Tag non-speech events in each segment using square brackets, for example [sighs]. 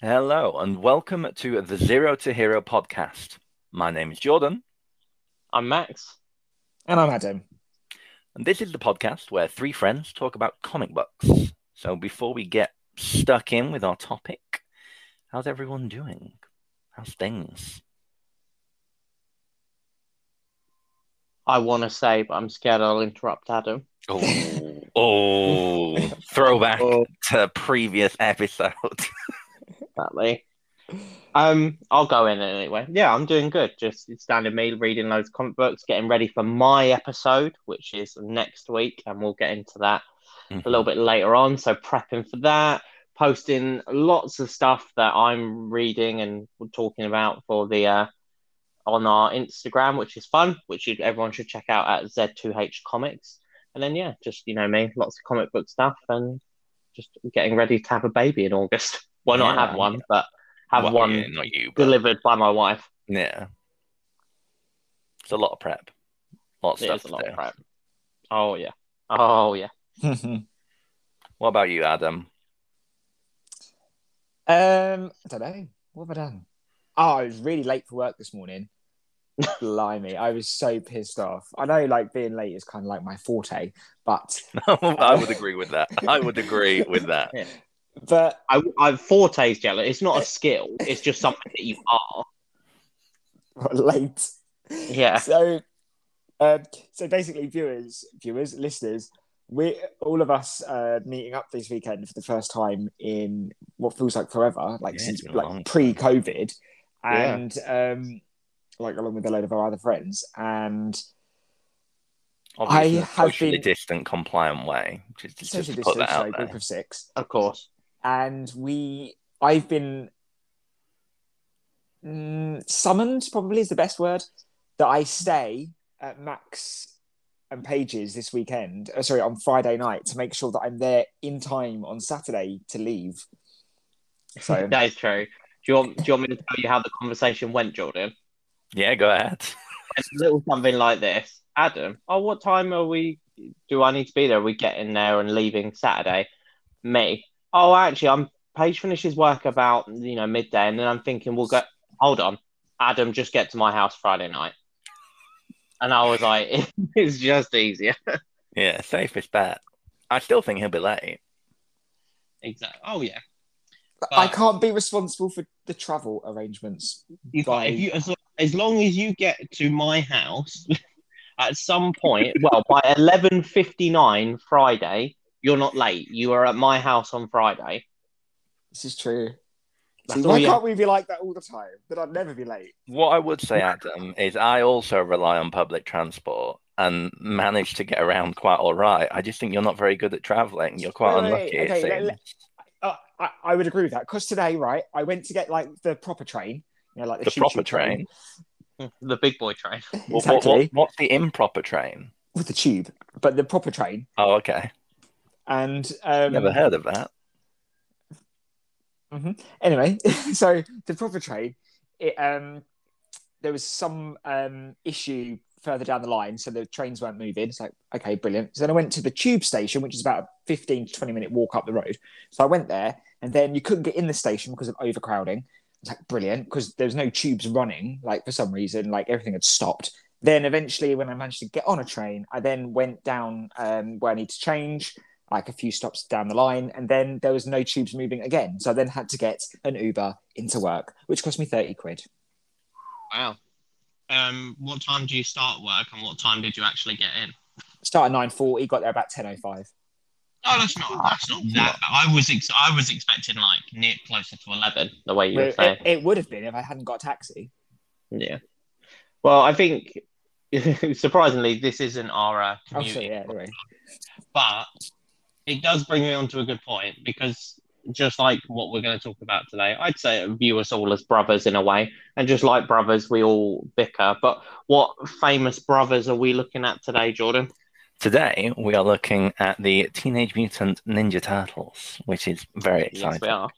Hello, and welcome to the Zero to Hero podcast. My name is Jordan, I'm Max. And I'm Adam. and this is the podcast where three friends talk about comic books. So, before we get stuck in with our topic, how's everyone doing? How's things? I want to say, but I'm scared I'll interrupt Adam. Oh, [laughs] oh throwback Oh. to previous episode. [laughs] Exactly. Um, I'll go in anyway. Yeah, I'm doing good. Just to me reading loads of comic books, getting ready for my episode, which is next week, and we'll get into that a little bit later on. So prepping for that, posting lots of stuff that I'm reading and talking about for the uh, on our Instagram, which is fun, which you, everyone should check out at Z2H Comics. And then yeah, just you know me, lots of comic book stuff, and just getting ready to have a baby in August. [laughs] Well, not Yeah. have one, but have Well, one yeah, not you, but delivered by my wife. yeah. It's a lot of prep. A lot of It stuff is a to lot do. of prep. Oh yeah, oh yeah. [laughs] What about you, Adam? um, I don't know. What have I done? Oh, I was really late for work this morning. [laughs] Blimey, I was so pissed off. I know, like being late is kind of like my forte, but [laughs] I would agree with that. I would agree with that. But I, I forte is jealous. It's not a skill. It's just something that you are. [laughs] late. Yeah. So, um, so basically, viewers, viewers, listeners, we all of us uh, meeting up this weekend for the first time in what feels like forever, like Yeah, since it's been a long like pre-COVID, Yeah. and um, like along with a load of our other friends, and Obviously, I in a have been- distant, compliant way. Just, just, put that out a group of six, Of course. And we, I've been mm, summoned, probably is the best word, that I stay at Max and Paige's this weekend. Uh, sorry, on Friday night to make sure that I'm there in time on Saturday to leave. [laughs] So that is true. Do you want do you want me to tell you how the conversation went, Jordan? Yeah, go ahead. It's a little something like this. Adam, oh what time are we do I need to be there? Are we getting there and leaving Saturday? Me. Oh actually I'm Paige finishes work about you know midday and then I'm thinking we'll go hold on. Adam, just get to my house Friday night. And I was like, [laughs] it's just easier. Yeah, safest bet. I still think he'll be late. Exactly. Oh yeah. I can't be responsible for the travel arrangements. You By- if you, as, as long as you get to my house [laughs] at some point, well, by eleven fifty nine Friday, you're not late. You are at my house on Friday. This is true. That's See, why can't we be like that all the time? That I'd never be late. What I would say, Adam, is I also rely on public transport and manage to get around quite all right. I just think you're not very good at traveling. You're quite Wait, wait, unlucky. wait, okay, let- seems. let- Uh, I, I would agree with that because today, right, I went to get like the proper train, you know, like the, The proper train. [laughs] The big boy train. What- what- exactly what- what's the improper train? with the tube, but the proper train. Oh, okay. And um, Never heard of that. anyway, [laughs] so the proper train, it, um, there was some um, issue further down the line, so the trains weren't moving. It's like, okay, brilliant. So then I went to the tube station, which is about a 15 to 20 minute walk up the road. So I went there, and then you couldn't get in the station because of overcrowding. It's like brilliant because there was no tubes running, like for some reason, like everything had stopped. Then eventually, when I managed to get on a train, I then went down um, where I need to change, like a few stops down the line, and then there was no tubes moving again. So I then had to get an Uber into work, which cost me 30 quid. Wow. Um, what time do you start work, and what time did you actually get in? Start at 9.40, got there about 10.05. Oh, that's not that's not that. bad. I was ex- I was expecting like near closer to eleven. The way you were saying. it, it would have been if I hadn't got a taxi. Yeah. Well, I think [laughs] surprisingly, this isn't our uh, Oh, yeah, anyway. but it does bring me on to a good point because just like what we're going to talk about today, I'd say view us all as brothers in a way, and just like brothers, we all bicker. But what famous brothers are we looking at today, Jordan? Today, we are looking at the Teenage Mutant Ninja Turtles, which is very exciting. Yes, we are.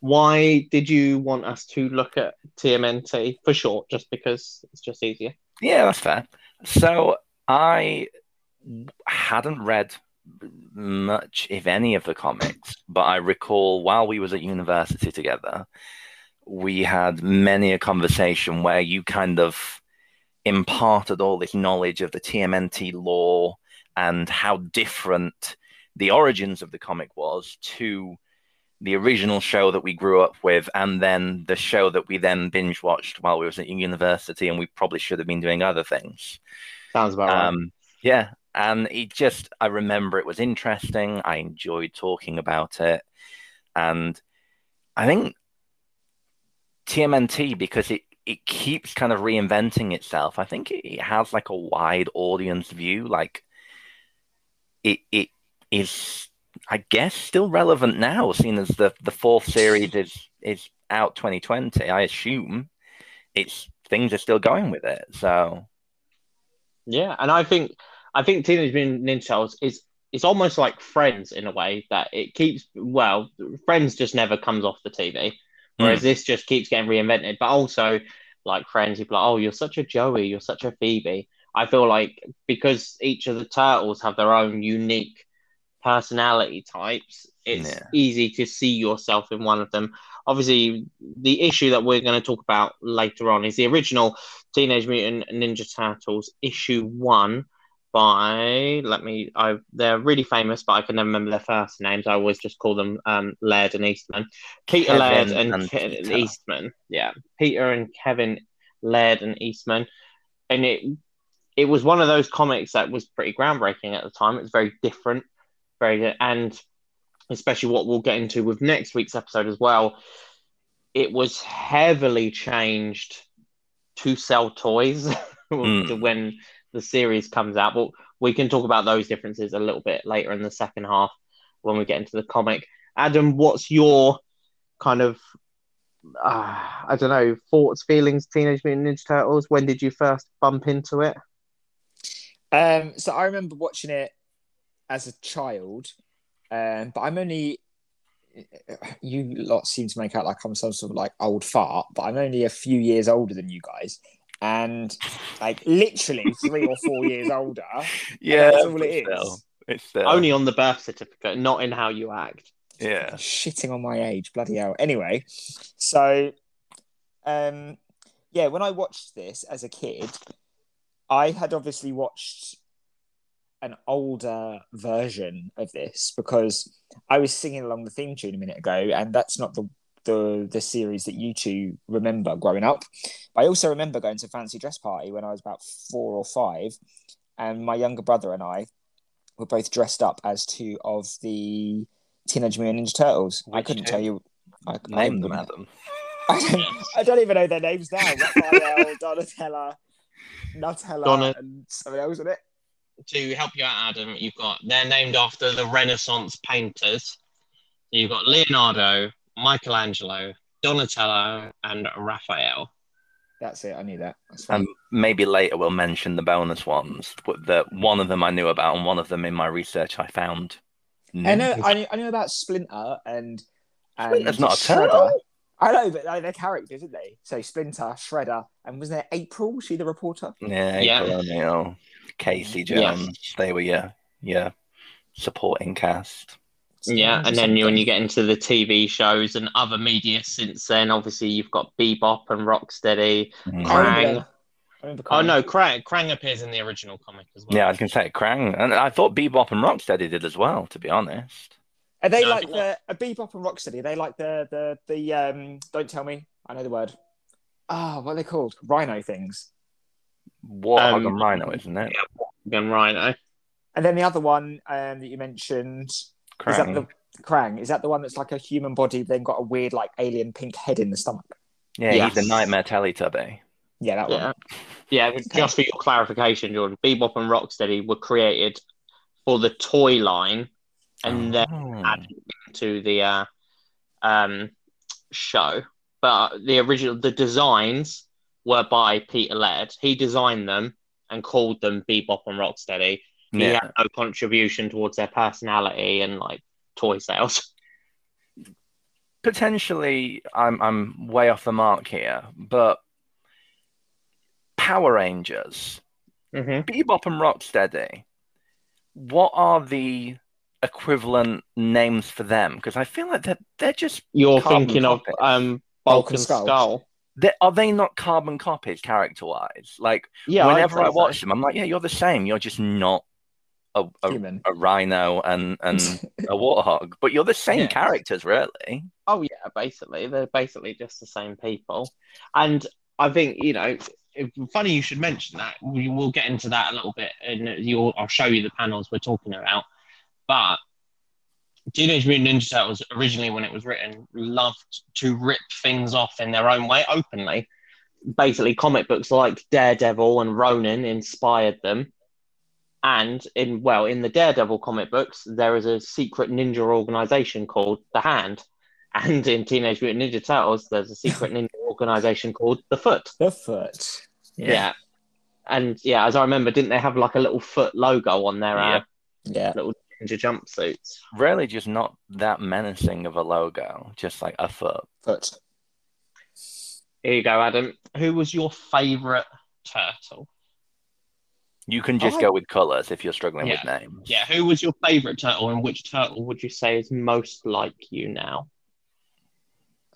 Why did you want us to look at TMNT for short? Just because it's just easier. Yeah, that's fair. So I hadn't read much, if any, of the comics, but I recall while we was at university together, we had many a conversation where you kind of imparted all this knowledge of the TMNT lore and how different the origins of the comic was to the original show that we grew up with and then the show that we then binge watched while we was at university and we probably should have been doing other things Sounds about right. um, yeah and it just i remember it was interesting i enjoyed talking about it and i think tmnt because it it keeps kind of reinventing itself i think it, has like a wide audience view like it it is I guess still relevant now, seeing as the the fourth series is is out 2020. I assume it's things are still going with it. So Yeah, and I think I think Teenage Mutant Ninja Turtles is it's almost like Friends in a way that it keeps well, Friends just never comes off the TV, whereas Mm. this just keeps getting reinvented. But also, like Friends, people are like, oh, you're such a Joey, you're such a Phoebe. I feel like because each of the turtles have their own unique personality types, it's Yeah. easy to see yourself in one of them. Obviously, the issue that we're going to talk about later on is the original Teenage Mutant Ninja Turtles issue one by let me I they're really famous, but I can never remember their first names. I always just call them um, Laird and Eastman. Peter Kevin Laird and, and Ke- Peter. Eastman. Yeah, Peter and Kevin Laird and Eastman, and it it was one of those comics that was pretty groundbreaking at the time. It was very different, very good, and especially what we'll get into with next week's episode as well. It was heavily changed to sell toys [laughs] Mm. when the series comes out. But we can talk about those differences a little bit later in the second half when we get into the comic. Adam, what's your kind of uh, I don't know thoughts, feelings, Teenage Mutant Ninja Turtles? When did you first bump into it? Um, so I remember watching it as a child, um, but I'm only. You lot seem to make out like I'm some sort of like old fart, but I'm only a few years older than you guys, and like literally three or four years older. [laughs] yeah, that's all but it is. still, it's still Only on the birth certificate, not in how you act. yeah. shitting on my age, bloody hell. Anyway, so um yeah, when I watched this as a kid, I had obviously watched an older version of this because I was singing along the theme tune a minute ago, and that's not the the the series that you two remember growing up. I also remember going to a fancy dress party when I was about four or five, and my younger brother and I were both dressed up as two of the Teenage Mutant Ninja Turtles. I couldn't two? tell you. I, Name I, them, Adam. [laughs] I don't, I don't even know their names now. Raphael, [laughs] Donatella, Nutella, Donna- and something else in it. To help you out, Adam, you've got they're named after the Renaissance painters. You've got Leonardo, Michelangelo, Donatello, and Raphael. That's it. I knew that. And. Maybe later we'll mention the bonus ones. But the one of them I knew about, and one of them in my research I found. I know. I knew, I knew about Splinter and. and Splinter's not a Shredder. turtle. I know, but like, they're characters, aren't they? So Splinter, Shredder, and was there April? Was she the reporter? Yeah, Yeah. April O'Neil, Casey Yeah. Jones. They were your your supporting cast. Yeah, and then you, when you get into the TV shows and other media since then, obviously you've got Bebop and Rocksteady. Mm. I remember, Krang. that. I Oh no, Krang, Krang appears in the original comic as well. Yeah, I was gonna say Krang, and I thought Bebop and Rocksteady did as well. To be honest, Are they No, like think the a Bebop and Rocksteady? Are they like the the the um? Don't tell me. I know the word. Ah, what are they called? Rhino things. Warthog Um, and Rhino, isn't it? Again, Rhino. And then the other one um, that you mentioned is that the Krang? Is that the one that's like a human body, then got a weird like alien pink head in the stomach? Yeah, Yes. he's a Nightmare Teletubby. Yeah, that Yeah, one. yeah. but Just for your clarification, Jordan, Bebop and Rocksteady were created for the toy line, and then Oh. added to the uh, um, show. But the original, the designs were by Peter Laird. He designed them and called them Bebop and Rocksteady. He yeah. had no contribution towards their personality and like toy sales. [laughs] potentially I'm I'm way off the mark here, but Power Rangers, Mm-hmm. Bebop and Rocksteady. what are the equivalent names for them? Because I feel like they're they're just You're Carbon thinking of um, Bulk Bulk and and Skull. Skull. they are they not carbon copies character wise? Like Yeah, whenever say I so. watch them, I'm like, yeah, you're the same. You're just not a, a, a rhino and and [laughs] a warthog, but you're the same Yeah. characters, really. Oh yeah, basically they're basically just the same people, and I think you know. Funny you should mention that. We will get into that a little bit, and you'll I'll show you the panels we're talking about. But Teenage Mutant Ninja Turtles originally, when it was written, loved to rip things off in their own way openly. Basically, comic books like Daredevil and Ronin inspired them. And in well, in the Daredevil comic books, there is a secret ninja organization called the Hand. [laughs] And in Teenage Mutant Ninja Turtles, there's a secret [laughs] ninja organization called the Foot. The foot. Yeah. And yeah, as I remember, didn't they have like a little foot logo on their uh, Yeah. little ninja jumpsuits? Really, just not that menacing of a logo, just like a foot. Foot. Here you go, Adam. Who was your favorite turtle? You can just I- go with colors if you're struggling with names. Yeah, who was your favorite turtle, and which turtle would you say is most like you now?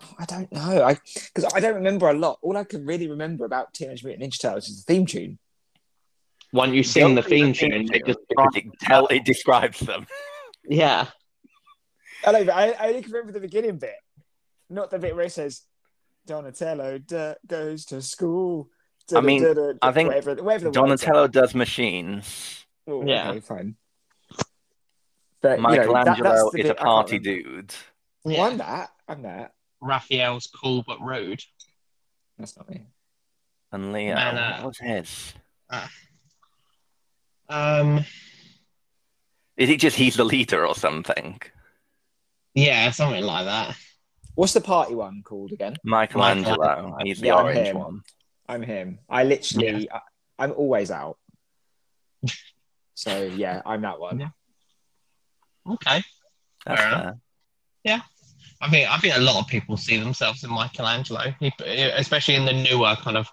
Oh, I don't know. I because I don't remember a lot. All I can really remember about Teenage Mutant Ninja Turtles is the theme tune. When you sing the Don't do theme tune, it just because it, tell, it describes them. [laughs] yeah, I know, I, I only can remember the beginning bit, not the bit where it says Donatello d- goes to school. I mean, I think whatever, whatever the Donatello does machines. Oh, Yeah. okay, fine. But you know, Michelangelo that's the is a bit I can't party remember. dude. Well, I'm that. I'm that. Raphael's cool but rude. That's not me. And Leo, Man, uh, what was his? Um, Is it just he's the leader or something? yeah, something like that. What's the party one called again? Michelangelo. Michelangelo. He's the Yeah, orange one. I'm him. I literally, I, I'm always out. So yeah, I'm that one. Yeah. Okay. That's Fair fair. I think I think a lot of people see themselves in Michelangelo, he, especially in the newer kind of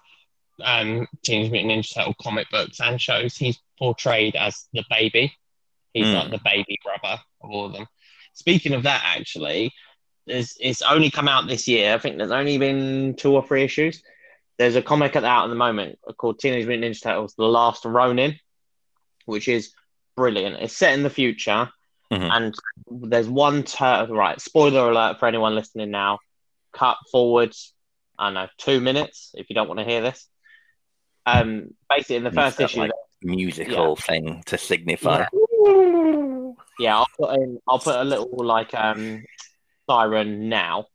um, Teenage Mutant Ninja Turtle comic books and shows. He's portrayed as the baby. He's Hmm. like the baby brother of all of them. Speaking of that, actually, there's it's only come out this year. I think there's only been two or three issues. There's a comic out at the moment called Teenage Mutant Ninja Turtles: The Last Ronin, which is brilliant. It's set in the future, Mhm. and there's one turtle. Right, spoiler alert for anyone listening now. Cut forward, I don't know, two minutes if you don't want to hear this. Um, basically, in the first issue, like, musical thing to signify. yeah, I'll put in, I'll put a little like um siren now.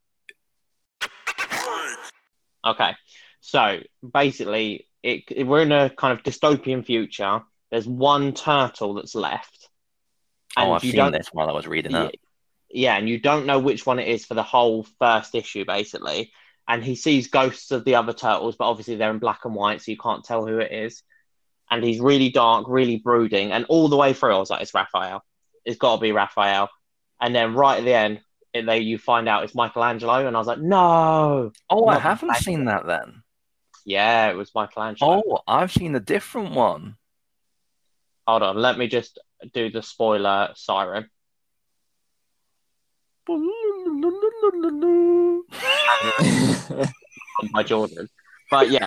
Okay, so basically, it, it- we're in a kind of dystopian future. There's one turtle that's left, oh, And Oh, I've you seen don't this while I was reading it. yeah, and you don't know which one it is for the whole first issue, basically. And he sees ghosts of the other turtles, but obviously they're in black and white, so you can't tell who it is. And he's really dark, really brooding, and all the way through, I was like, "It's Raphael. It's got to be Raphael." And then right at the end, it, they you find out it's Michelangelo, and I was like, "No!" Oh, I haven't Michelangelo. seen that then. Yeah, it was Michelangelo. Oh, I've seen a different one. Hold on, let me just do the spoiler siren. [laughs] my Jordan. But yeah,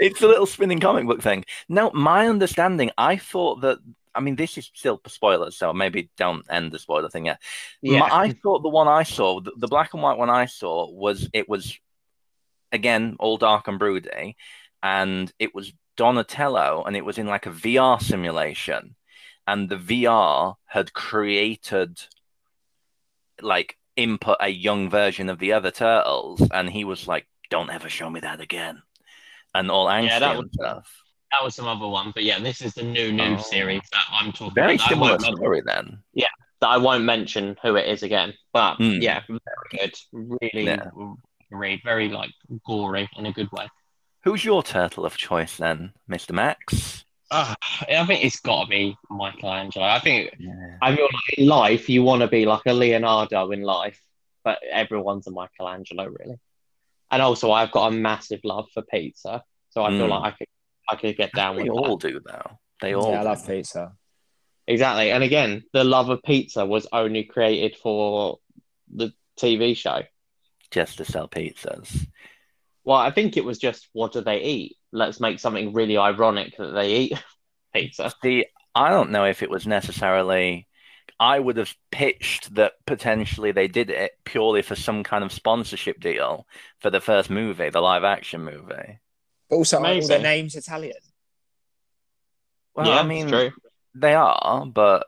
it's a little spinning comic book thing. Now, my understanding, I thought that. I mean, this is still spoilers, so maybe don't end the spoiler thing yet. yeah, My- I thought the one I saw, the, the black and white one I saw, was it was again all dark and broody, and it was Donatello, and it was in like a VR simulation, and the VR had created like input a young version of the other turtles, and he was like, "Don't ever show me that again," and all angsty Yeah, that was- stuff. that was some other one. But yeah, this is the new new Oh. series that I'm talking Very about. similar story then. Yeah, that I won't mention who it is again. But Hmm. yeah, very good. Really Yeah. Read, very like gory in a good way. Who's your turtle of choice then, Mister Max? Uh, I think it's got to be Michelangelo. I think Yeah. I feel like in life you want to be like a Leonardo in life, but everyone's a Michelangelo really. And also, I've got a massive love for pizza, so I feel Mm. like I could I could get down They with all that. do though. They all. yeah, I love pizza. Exactly. And again, the love of pizza was only created for the TV show. Just to sell pizzas. Well, I think it was just what do they eat? Let's make something really ironic that they eat [laughs] pizza. See, I don't know if it was necessarily. I would have pitched that potentially they did it purely for some kind of sponsorship deal for the first movie, the live action movie. But also, aren't all their names Italian. Well, yeah, I mean, true. they are, but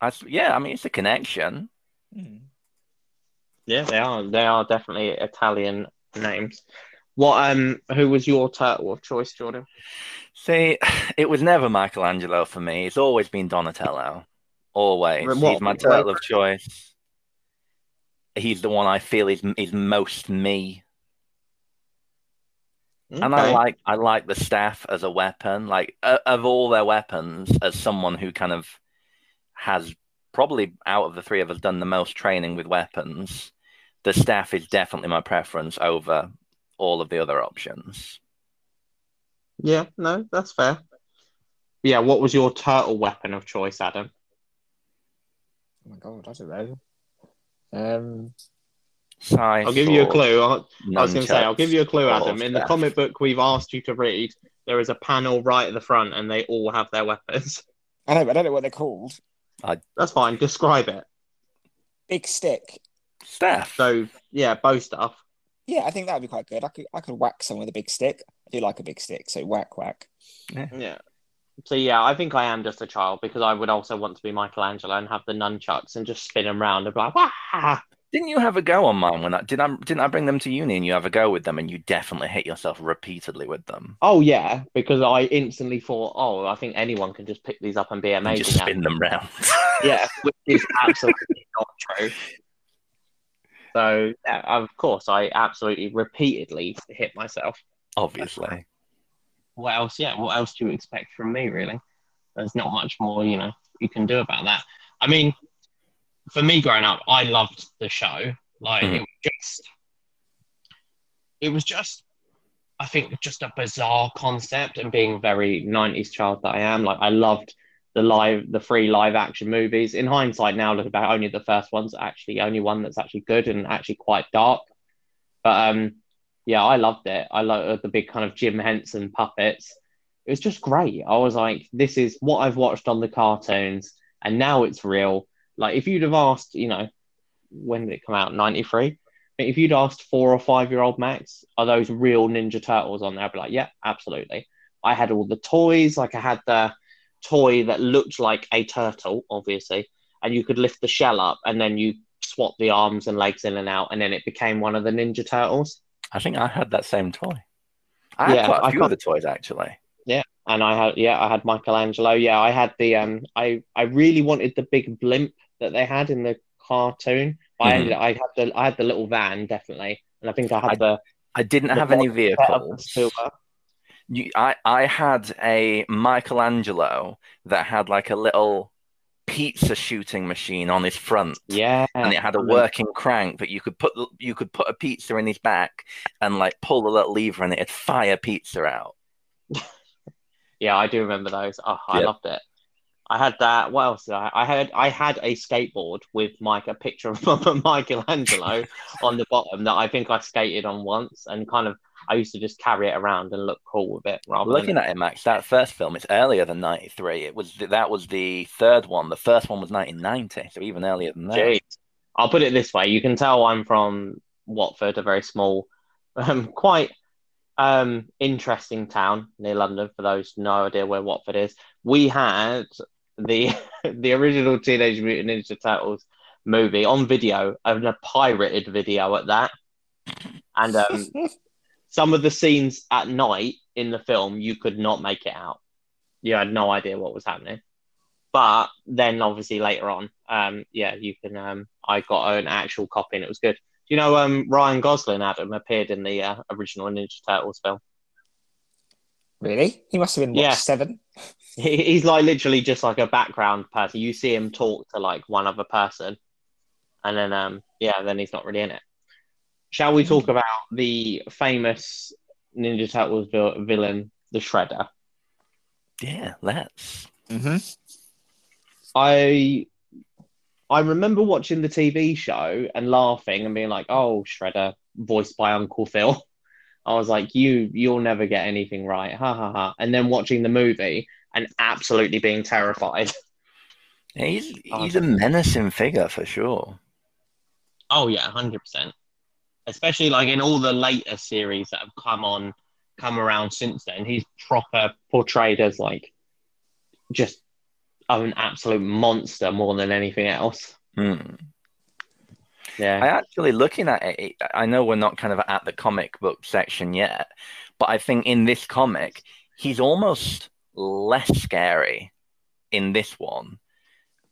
I, s- yeah, I mean, it's a connection. Hmm. Yeah, they are. They are definitely Italian names. What um who was your turtle of choice, Jordan? See, [sighs] it was never Michelangelo for me. It's always been Donatello. Always. What- He's my turtle of choice. He's the one I feel is is most me. And I like I like the staff as a weapon. Like uh, of all their weapons, as someone who kind of has probably out of the three of us done the most training with weapons, the staff is definitely my preference over all of the other options. Yeah, no, that's fair. Yeah, what was your turtle weapon of choice, Adam? Oh my god, I don't know. Um, Scythe I'll give you a clue. I'll, I was going to say, I'll give you a clue, Adam. In the staff. comic book we've asked you to read, there is a panel right at the front, and they all have their weapons. I don't, I don't know what they're called. That's fine. Describe it. Big stick. Staff. So, yeah, bo stuff. Yeah, I think that would be quite good. I could, I could whack someone with a big stick. I do like a big stick, so whack, whack. Yeah. So yeah, I think I am just a child because I would also want to be Michelangelo and have the nunchucks and just spin them round and be like, Wah! Didn't you have a go on mine when I did I didn't I bring them to uni and you have a go with them and you definitely hit yourself repeatedly with them. Oh yeah, because I instantly thought, oh, I think anyone can just pick these up and be And amazing. just spin them round. [laughs] yeah, which is absolutely [laughs] not true. So, yeah, of course, I absolutely repeatedly hit myself. Obviously. What else? Yeah, what else do you expect from me, really? There's not much more, you know, you can do about that. I mean, for me growing up, I loved the show. Like, Mhm. it was just, it was just, I think, just a bizarre concept. And being very 90s child that I am, like, I loved the live, the free live action movies. In hindsight, now look about only the first one's actually only one that's actually good and actually quite dark. But um, yeah, I loved it. I loved the big kind of Jim Henson puppets. It was just great. I was like, this is what I've watched on the cartoons, and now it's real. Like, if you'd have asked, you know, when did it come out? 93? If you'd asked four or five year old Max, are those real Ninja Turtles on there? I'd be like, yeah, absolutely. I had all the toys. Like, I had the toy that looked like a turtle, obviously, and you could lift the shell up and then you swap the arms and legs in and out, and then it became one of the Ninja Turtles. I think I had that same toy. I had Yeah, quite a I few of the toys actually. And I had yeah, I had Michelangelo. Yeah, I had the um, I I really wanted the big blimp that they had in the cartoon. I Mhm. ended, I had the I had the little van definitely, and I think I had I- the I didn't the have any box set of the vehicles. You, I, I had a Michelangelo that had like a little pizza shooting machine on his front. Yeah, and it had a working crank that you could put the- you could put a pizza in his back and like pull the little lever and it'd fire pizza out. [laughs] Yeah, I do remember those. Oh, I Yep. loved it. I had that. What else? Did I, I had I had a skateboard with Mike a picture of [laughs] Michelangelo [laughs] on the bottom that I think I skated on once, and kind of I used to just carry it around and look cool with it. Rather Looking than, at it, Max, that first film it's earlier than '93. It was that was the third one. The first one was 1990, so even earlier than that. Jeez. I'll put it this way: you can tell I'm from Watford, a very small, [laughs] um, quite um, interesting town near London. For those no idea where Watford is, we had the [laughs] the original Teenage Mutant Ninja Turtles movie on video, and a pirated video at that. And um, [laughs] some of the scenes at night in the film, you could not make it out. You had no idea what was happening. But then, obviously, later on, um, yeah, you can. Um, I got an actual copy, and it was good. Do you know um, Ryan Gosling, Adam, appeared in the uh, original Ninja Turtles film? Really? He must have been what, Yeah. seven. [laughs] He, he's like literally just like a background person. You see him talk to like one other person, and then um, yeah, then he's not really in it. Shall we talk about the famous Ninja Turtles vil- villain, the Shredder? Yeah, let's. Mm-hmm. I I remember watching the TV show and laughing and being like, "Oh, Shredder, voiced by Uncle Phil." [laughs] I was like, "You, you'll never get anything right." Ha ha ha! And then watching the movie and absolutely being terrified. [laughs] Yeah, he's he's a menacing figure for sure. Oh yeah, hundred percent. Especially like in all the later series that have come on, come around since then, he's proper portrayed as like just an absolute monster more than anything else. Hmm. Yeah, I actually looking at it. I know we're not kind of at the comic book section yet, but I think in this comic, he's almost less scary in this one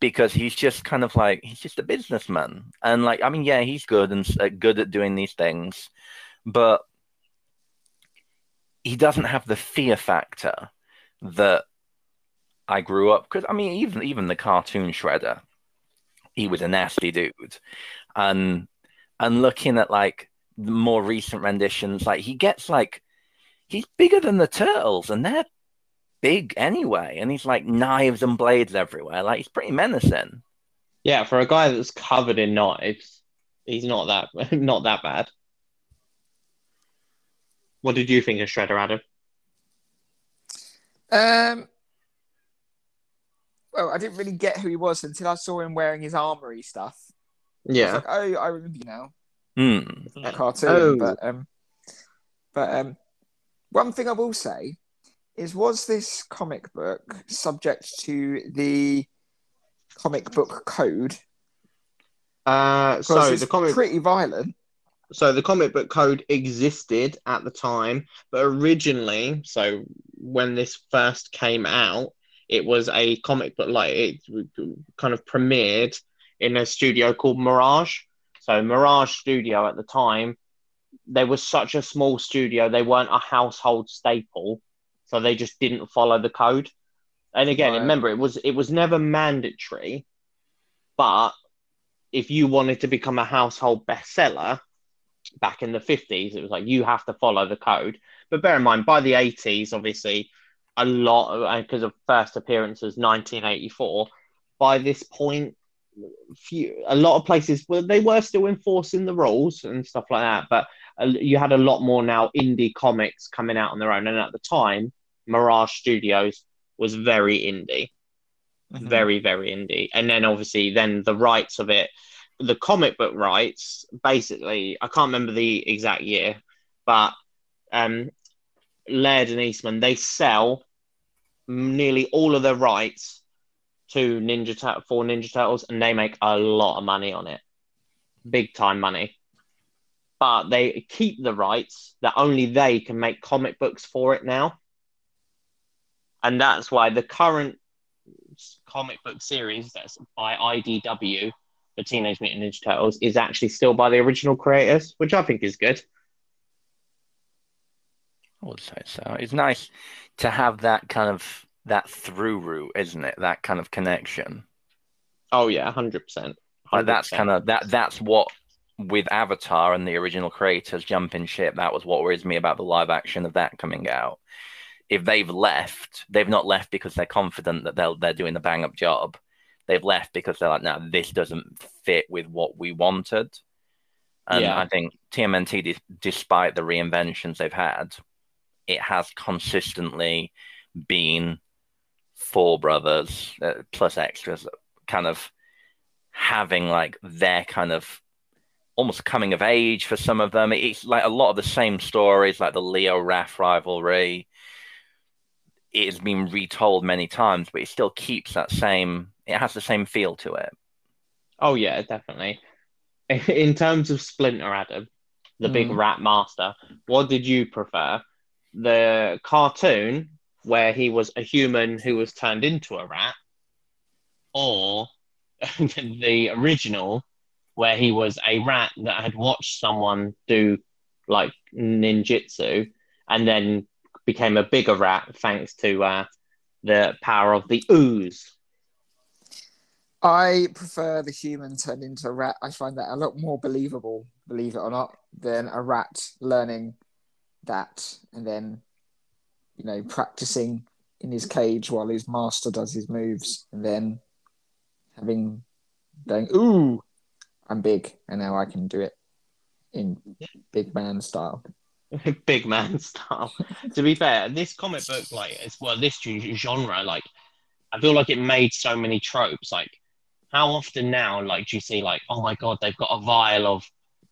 because he's just kind of like he's just a businessman and like i mean yeah he's good and uh, good at doing these things but he doesn't have the fear factor that i grew up because i mean even even the cartoon shredder he was a nasty dude and and looking at like the more recent renditions like he gets like he's bigger than the turtles and they're big anyway, and he's like knives and blades everywhere. Like he's pretty menacing. yeah. For a guy that's covered in knives, he's not that [laughs] not that bad. What did you think of Shredder, Adam? Um, well, I didn't really get who he was until I saw him wearing his armory stuff. I Yeah, like, oh, I remember you now. Hmm. That cartoon. Oh. But um, but um, one thing I will say is, was this comic book subject to the comic book code? uh, so it's the comic pretty violent. so the comic book code existed at the time, but originally, so when this first came out, it was a comic book like it kind of premiered in a studio called Mirage. So Mirage Studio at the time, they were such a small studio, they weren't a household staple, so they just didn't follow the code. And again, Right. remember, it was it was never mandatory, but if you wanted to become a household bestseller, back in the 50s it was like you have to follow the code but bear in mind by the 80s obviously a lot because of first appearances 1984 by this point few a lot of places well they were still enforcing the rules and stuff like that but uh, you had a lot more now indie comics coming out on their own. And at the time mirage studios was very indie. Mm-hmm. very very indie. And then obviously then the rights of it the comic book rights basically i can't remember the exact year but um laird and eastman they sell nearly all of their rights to ninja Tur- for ninja turtles and they make a lot of money on it. Big time money. But they keep the rights that only they can make comic books for it now. And that's why the current comic book series that's by IDW, the Teenage Mutant Ninja Turtles, is actually still by the original creators, which I think is good. I would say so. It's nice to have that kind of that through route, isn't it? That kind of connection. Oh yeah, hundred percent. Like that's kind of that. That's what with Avatar and the original creators jumping ship. That was what worries me about the live action of that coming out. If they've left, they've not left because they're confident that they'll they're doing a bang up job. They've left because they're like, no, this doesn't fit with what we wanted. And Yeah. I think TMNT, despite the reinventions they've had, it has consistently been four brothers uh, plus extras, kind of having like their kind of almost coming of age for some of them. It's like a lot of the same stories, like the Leo Raph rivalry. It has been retold many times, but it still keeps that same. It has the same feel to it. Oh yeah, definitely. [laughs] In terms of Splinter Adam, the big Mm. rat master, what did you prefer? The cartoon where he was a human who was turned into a rat, or [laughs] the original where he was a rat that had watched someone do like ninjutsu and then became a bigger rat thanks to uh, the power of the ooze. I prefer the human turned into a rat. I find that a lot more believable, believe it or not, than a rat learning that and then, you know, practicing in his cage while his master does his moves and then having going, ooh, I'm big, and now I can do it in big man style. [laughs] big man style. to be fair, this comic book, like, as well, this genre, like, I feel like it made so many tropes. Like, how often now, like, do you see, like, oh my god, they've got a vial of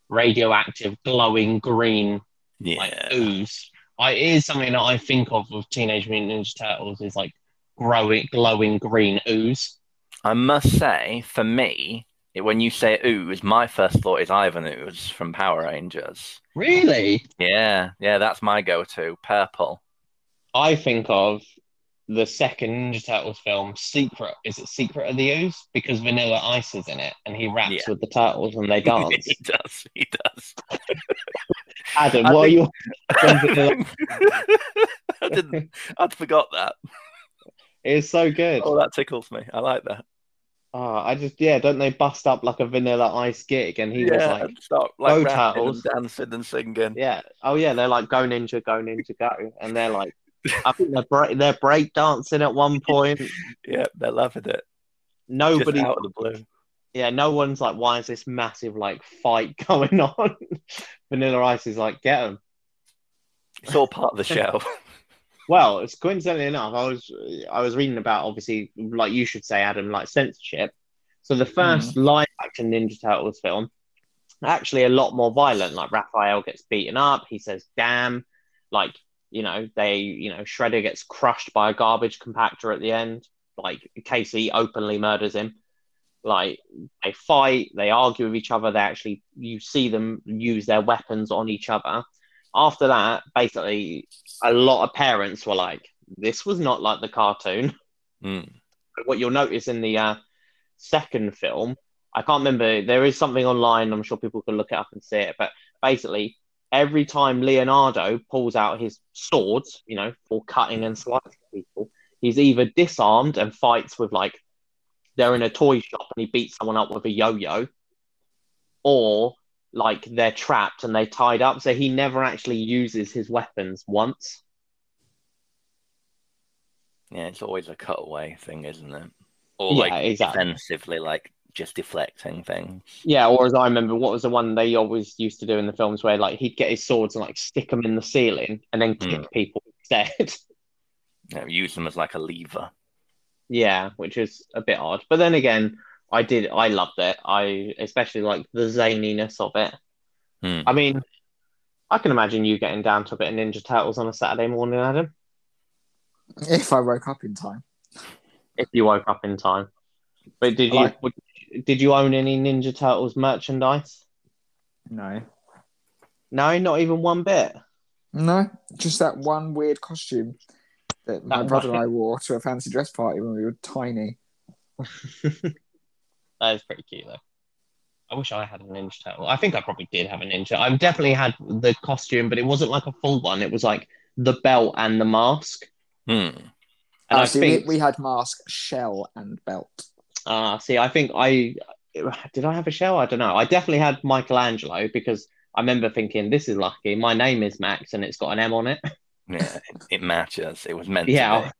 radioactive, glowing green, Yeah. like ooze. I, it is something that I think of with Teenage Mutant Ninja Turtles is like growing, glowing green ooze. I must say, for me, it, when you say ooze, my first thought is Ivan Ooze from Power Rangers. Really? Yeah, yeah, that's my go-to. Purple. I think of the second Ninja Turtles film, Secret. Is it Secret of the Ooze? Because Vanilla Ice is in it, and he raps Yeah. with the turtles and they [laughs] dance. he does. He does. [laughs] Adam, I are think- Vanilla? [laughs] I didn't. I'd forgot that. It's so good. Oh, that tickles me. I like that. Oh, I just yeah, don't they bust up like a Vanilla Ice gig? And he was like, start like Go Turtles. and dancing and singing. yeah, oh yeah, they're like go ninja, go ninja, go, and they're like, I think they're break they're break dancing at one point. [laughs] Yeah, they're loving it. Nobody, Just out of the blue. yeah, no one's like, why is this massive like fight [laughs] going on? Vanilla Ice is like, get them. It's all part of the show. [laughs] Well, it's coincidentally enough, I was I was reading about obviously like you should say, Adam, like censorship. So the 1st mm-hmm. live action Ninja Turtles film actually a lot more violent. Like Raphael gets beaten up, he says damn, like, you know, they you know, Shredder gets crushed by a garbage compactor at the end. Like Casey openly murders him. Like they fight, they argue with each other, they actually you see them use their weapons on each other. After that, basically a lot of parents were like, "This was not like the cartoon." Mm. What you'll notice in the uh, second film, I can't remember. There is something online. I'm sure people can look it up and see it. But basically, every time Leonardo pulls out his swords, you know, for cutting and slicing people, he's either disarmed and fights with like they're in a toy shop and he beats someone up with a yo-yo, or like they're trapped and they're tied up. So he never actually uses his weapons once. Yeah, it's always a cutaway thing, isn't it? Or Yeah, like exactly. defensively, like just deflecting things. Yeah, or as I remember, what was the one they always used to do in the films where like he'd get his swords and like stick them in the ceiling and then kick Mm. people instead. [laughs] You know, use them as like a lever. yeah, which is a bit odd. But then again, I did I loved it. I especially like the zaniness of it. Hmm. I mean, I can imagine you getting down to a bit of Ninja Turtles on a Saturday morning, Adam, If I woke up in time. if you woke up in time. But did I you like- would- did you own any Ninja Turtles merchandise? No. No, not even one bit. No, just that one weird costume that my That brother and. I wore to a fancy dress party when we were tiny. [laughs] That is pretty cute, though. I wish I had a Ninja Turtle. I think I probably did have a Ninja. I definitely had the costume, but it wasn't like a full one. It was like the belt and the mask. Hmm. And Uh, I see, think, we, we had mask, shell, and belt. Uh, see, I think I did. I have a shell. I don't know. I definitely had Michelangelo because I remember thinking, "This is lucky. My name is Max, and it's got an M on it." [laughs] Yeah, it, it matches. It was meant Yeah, to be.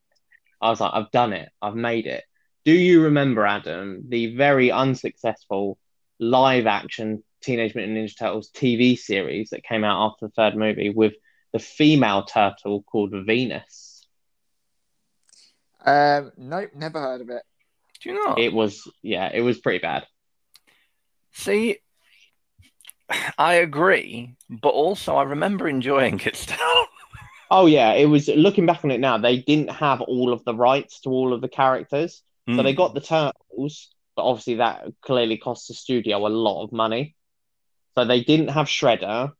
I was like, "I've done it. I've made it." Do you remember, Adam, the very unsuccessful live action Teenage Mutant Ninja Turtles TV series that came out after the third movie with the female turtle called Venus? Um, nope, never heard of it. Do you know? It was, yeah, it was pretty bad. See, I agree, but also I remember enjoying it still. [laughs] Oh, yeah, it was looking back on it now, they didn't have all of the rights to all of the characters. So they Hmm. got the turtles, but obviously that clearly cost the studio a lot of money. So they didn't have Shredder,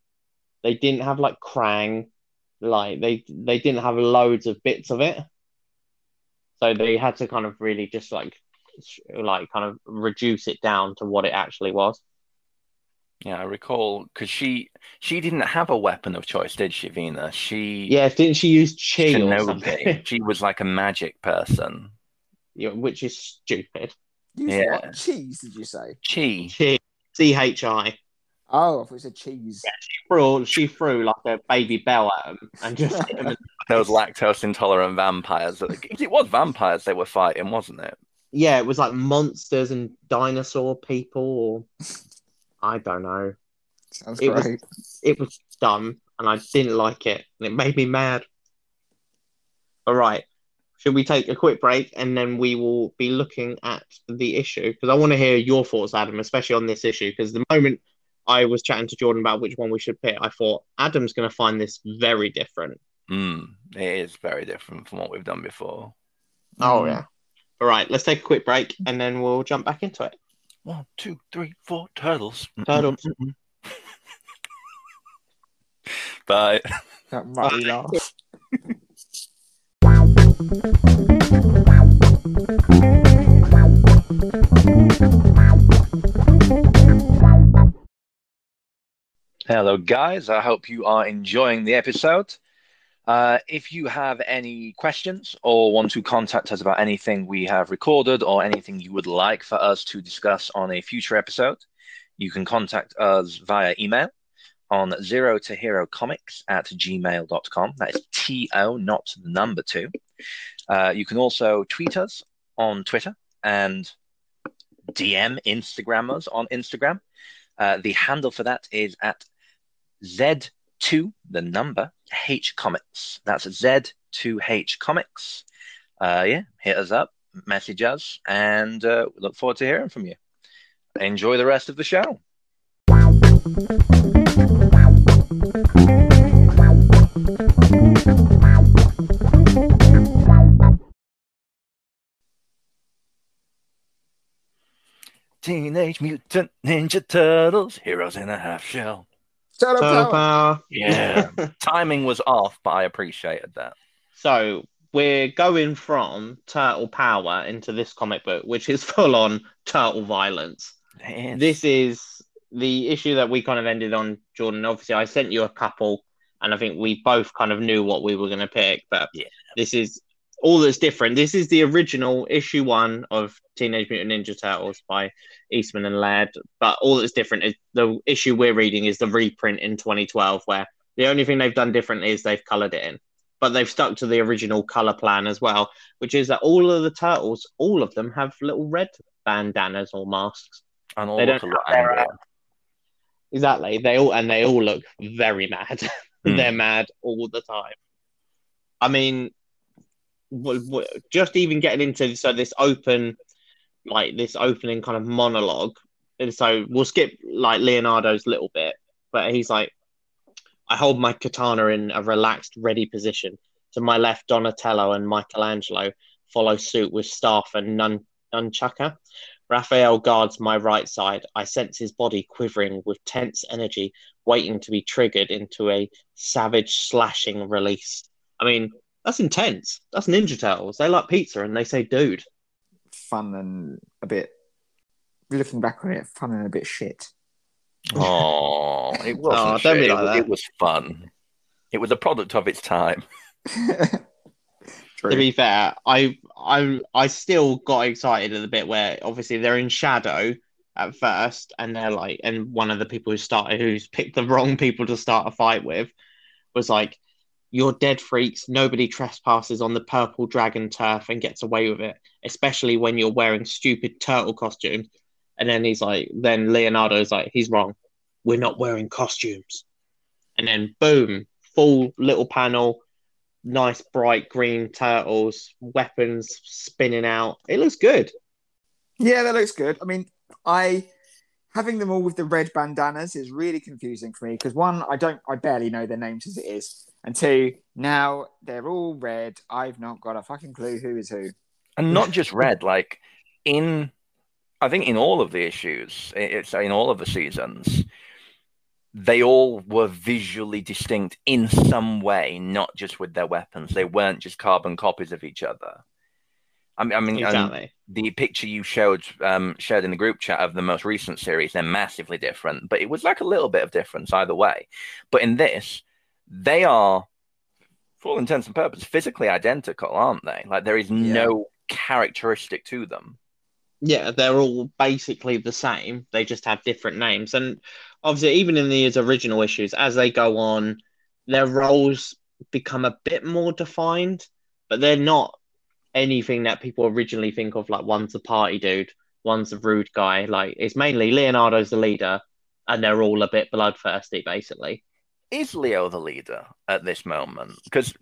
they didn't have like Krang, like they they didn't have loads of bits of it. So they had to kind of really just like like kind of reduce it down to what it actually was. Yeah, I recall because she she didn't have a weapon of choice, did she, Vina? She Yeah, didn't she use chi or Shinobi. something? [laughs] she was like a magic person. Yeah, Which is stupid. Use Yeah. what? Cheese, did you say? Chi. Chi, C H I. Oh, I thought you said cheese. Threw, she threw like a baby bell at him and just [laughs] hit him Those lactose intolerant vampires. That, it was vampires they were fighting, wasn't it? Yeah, it was like monsters and dinosaur people, or I don't know. Sounds It was- It was dumb, and I didn't like it, and it made me mad. All right, should we take a quick break and then we will be looking at the issue? Because I want to hear your thoughts, Adam, especially on this issue. Because the moment I was chatting to Jordan about which one we should pick, I thought Adam's going to find this very different. Mm, it is very different from what we've done before. Oh Mm. yeah. All right, let's take a quick break and then we'll jump back into it. One, two, three, four turtles. Turtles. [laughs] Bye. That mighty laugh. Hello, guys. I hope you are enjoying the episode. Uh, if you have any questions or want to contact us about anything we have recorded or anything you would like for us to discuss on a future episode, you can contact us via email on zero to hero comics at gmail.com. That is T O, not the number two. Uh, you can also tweet us on Twitter and DM Instagram us on Instagram. Uh, the handle for that is at Z2, the number, H Comics. That's Z2H Comics. Uh, yeah, hit us up, message us, and uh, look forward to hearing from you. Enjoy the rest of the show. Teenage Mutant Ninja Turtles, Heroes in a Half Shell. Turtle Turtle power. power. Yeah. [laughs] Timing was off, but I appreciated that. So we're going from turtle power into this comic book, which is [laughs] full on turtle violence. Yes. This is the issue that we kind of ended on, Jordan. Obviously, I sent you a couple, and I think we both kind of knew what we were going to pick. But Yeah. this is all that's different. This is the original issue one of Teenage Mutant Ninja Turtles by Eastman and Laird. But all that's different is the issue we're reading is the reprint in 2012, where the only thing they've done differently is they've colored it in. But they've stuck to the original color plan as well, which is that all of the turtles, all of them have little red bandanas or masks. and all they don't a lot have. Exactly. They all and they all look very mad. [laughs] Hmm. They're mad all the time. I mean, just even getting into so uh, this open, like this opening kind of monologue. And so we'll skip like Leonardo's little bit, but he's like, I hold my katana in a relaxed, ready position. To my left, Donatello and Michelangelo follow suit with staff and nun. Raphael guards my right side. I sense his body quivering with tense energy, waiting to be triggered into a savage slashing release. I mean, that's intense. That's Ninja Turtles. They like pizza and they say dude. Fun and a bit. Looking back on it, fun and a bit shit. Oh, it [laughs] wasn't. Oh, don't shit. be it, like was- that. it was fun. It was a product of its time. True. [laughs] To be fair, I I I still got excited at the bit where obviously they're in shadow at first, and they're like, and one of the people who started, who's picked the wrong people to start a fight with, was like, "You're dead freaks. Nobody trespasses on the purple dragon turf and gets away with it, especially when you're wearing stupid turtle costumes." And then he's like, then Leonardo's like, he's wrong. We're not wearing costumes. And then boom, full little panel nice bright green turtles, weapons spinning out. It looks good. Yeah, that looks good. I mean, I having them all with the red bandanas is really confusing for me because one, I don't, I barely know their names as it is, and two, now they're all red. I've not got a fucking clue who is who. and not just red like in i think in all of the issues it's in all of the seasons they all were visually distinct in some way not just with their weapons they weren't just carbon copies of each other i mean, I mean Exactly. the picture you showed um, shared in the group chat of the most recent series they're massively different but it was like a little bit of difference either way but in this they are for all intents and purposes physically identical aren't they like there is Yeah. no characteristic to them Yeah, they're all basically the same. They just have different names. And obviously, even in these original issues, as they go on, their roles become a bit more defined, but they're not anything that people originally think of. Like one's a party dude, one's a rude guy. Like it's mainly Leonardo's the leader, and they're all a bit bloodthirsty, basically. Is Leo the leader at this moment? Because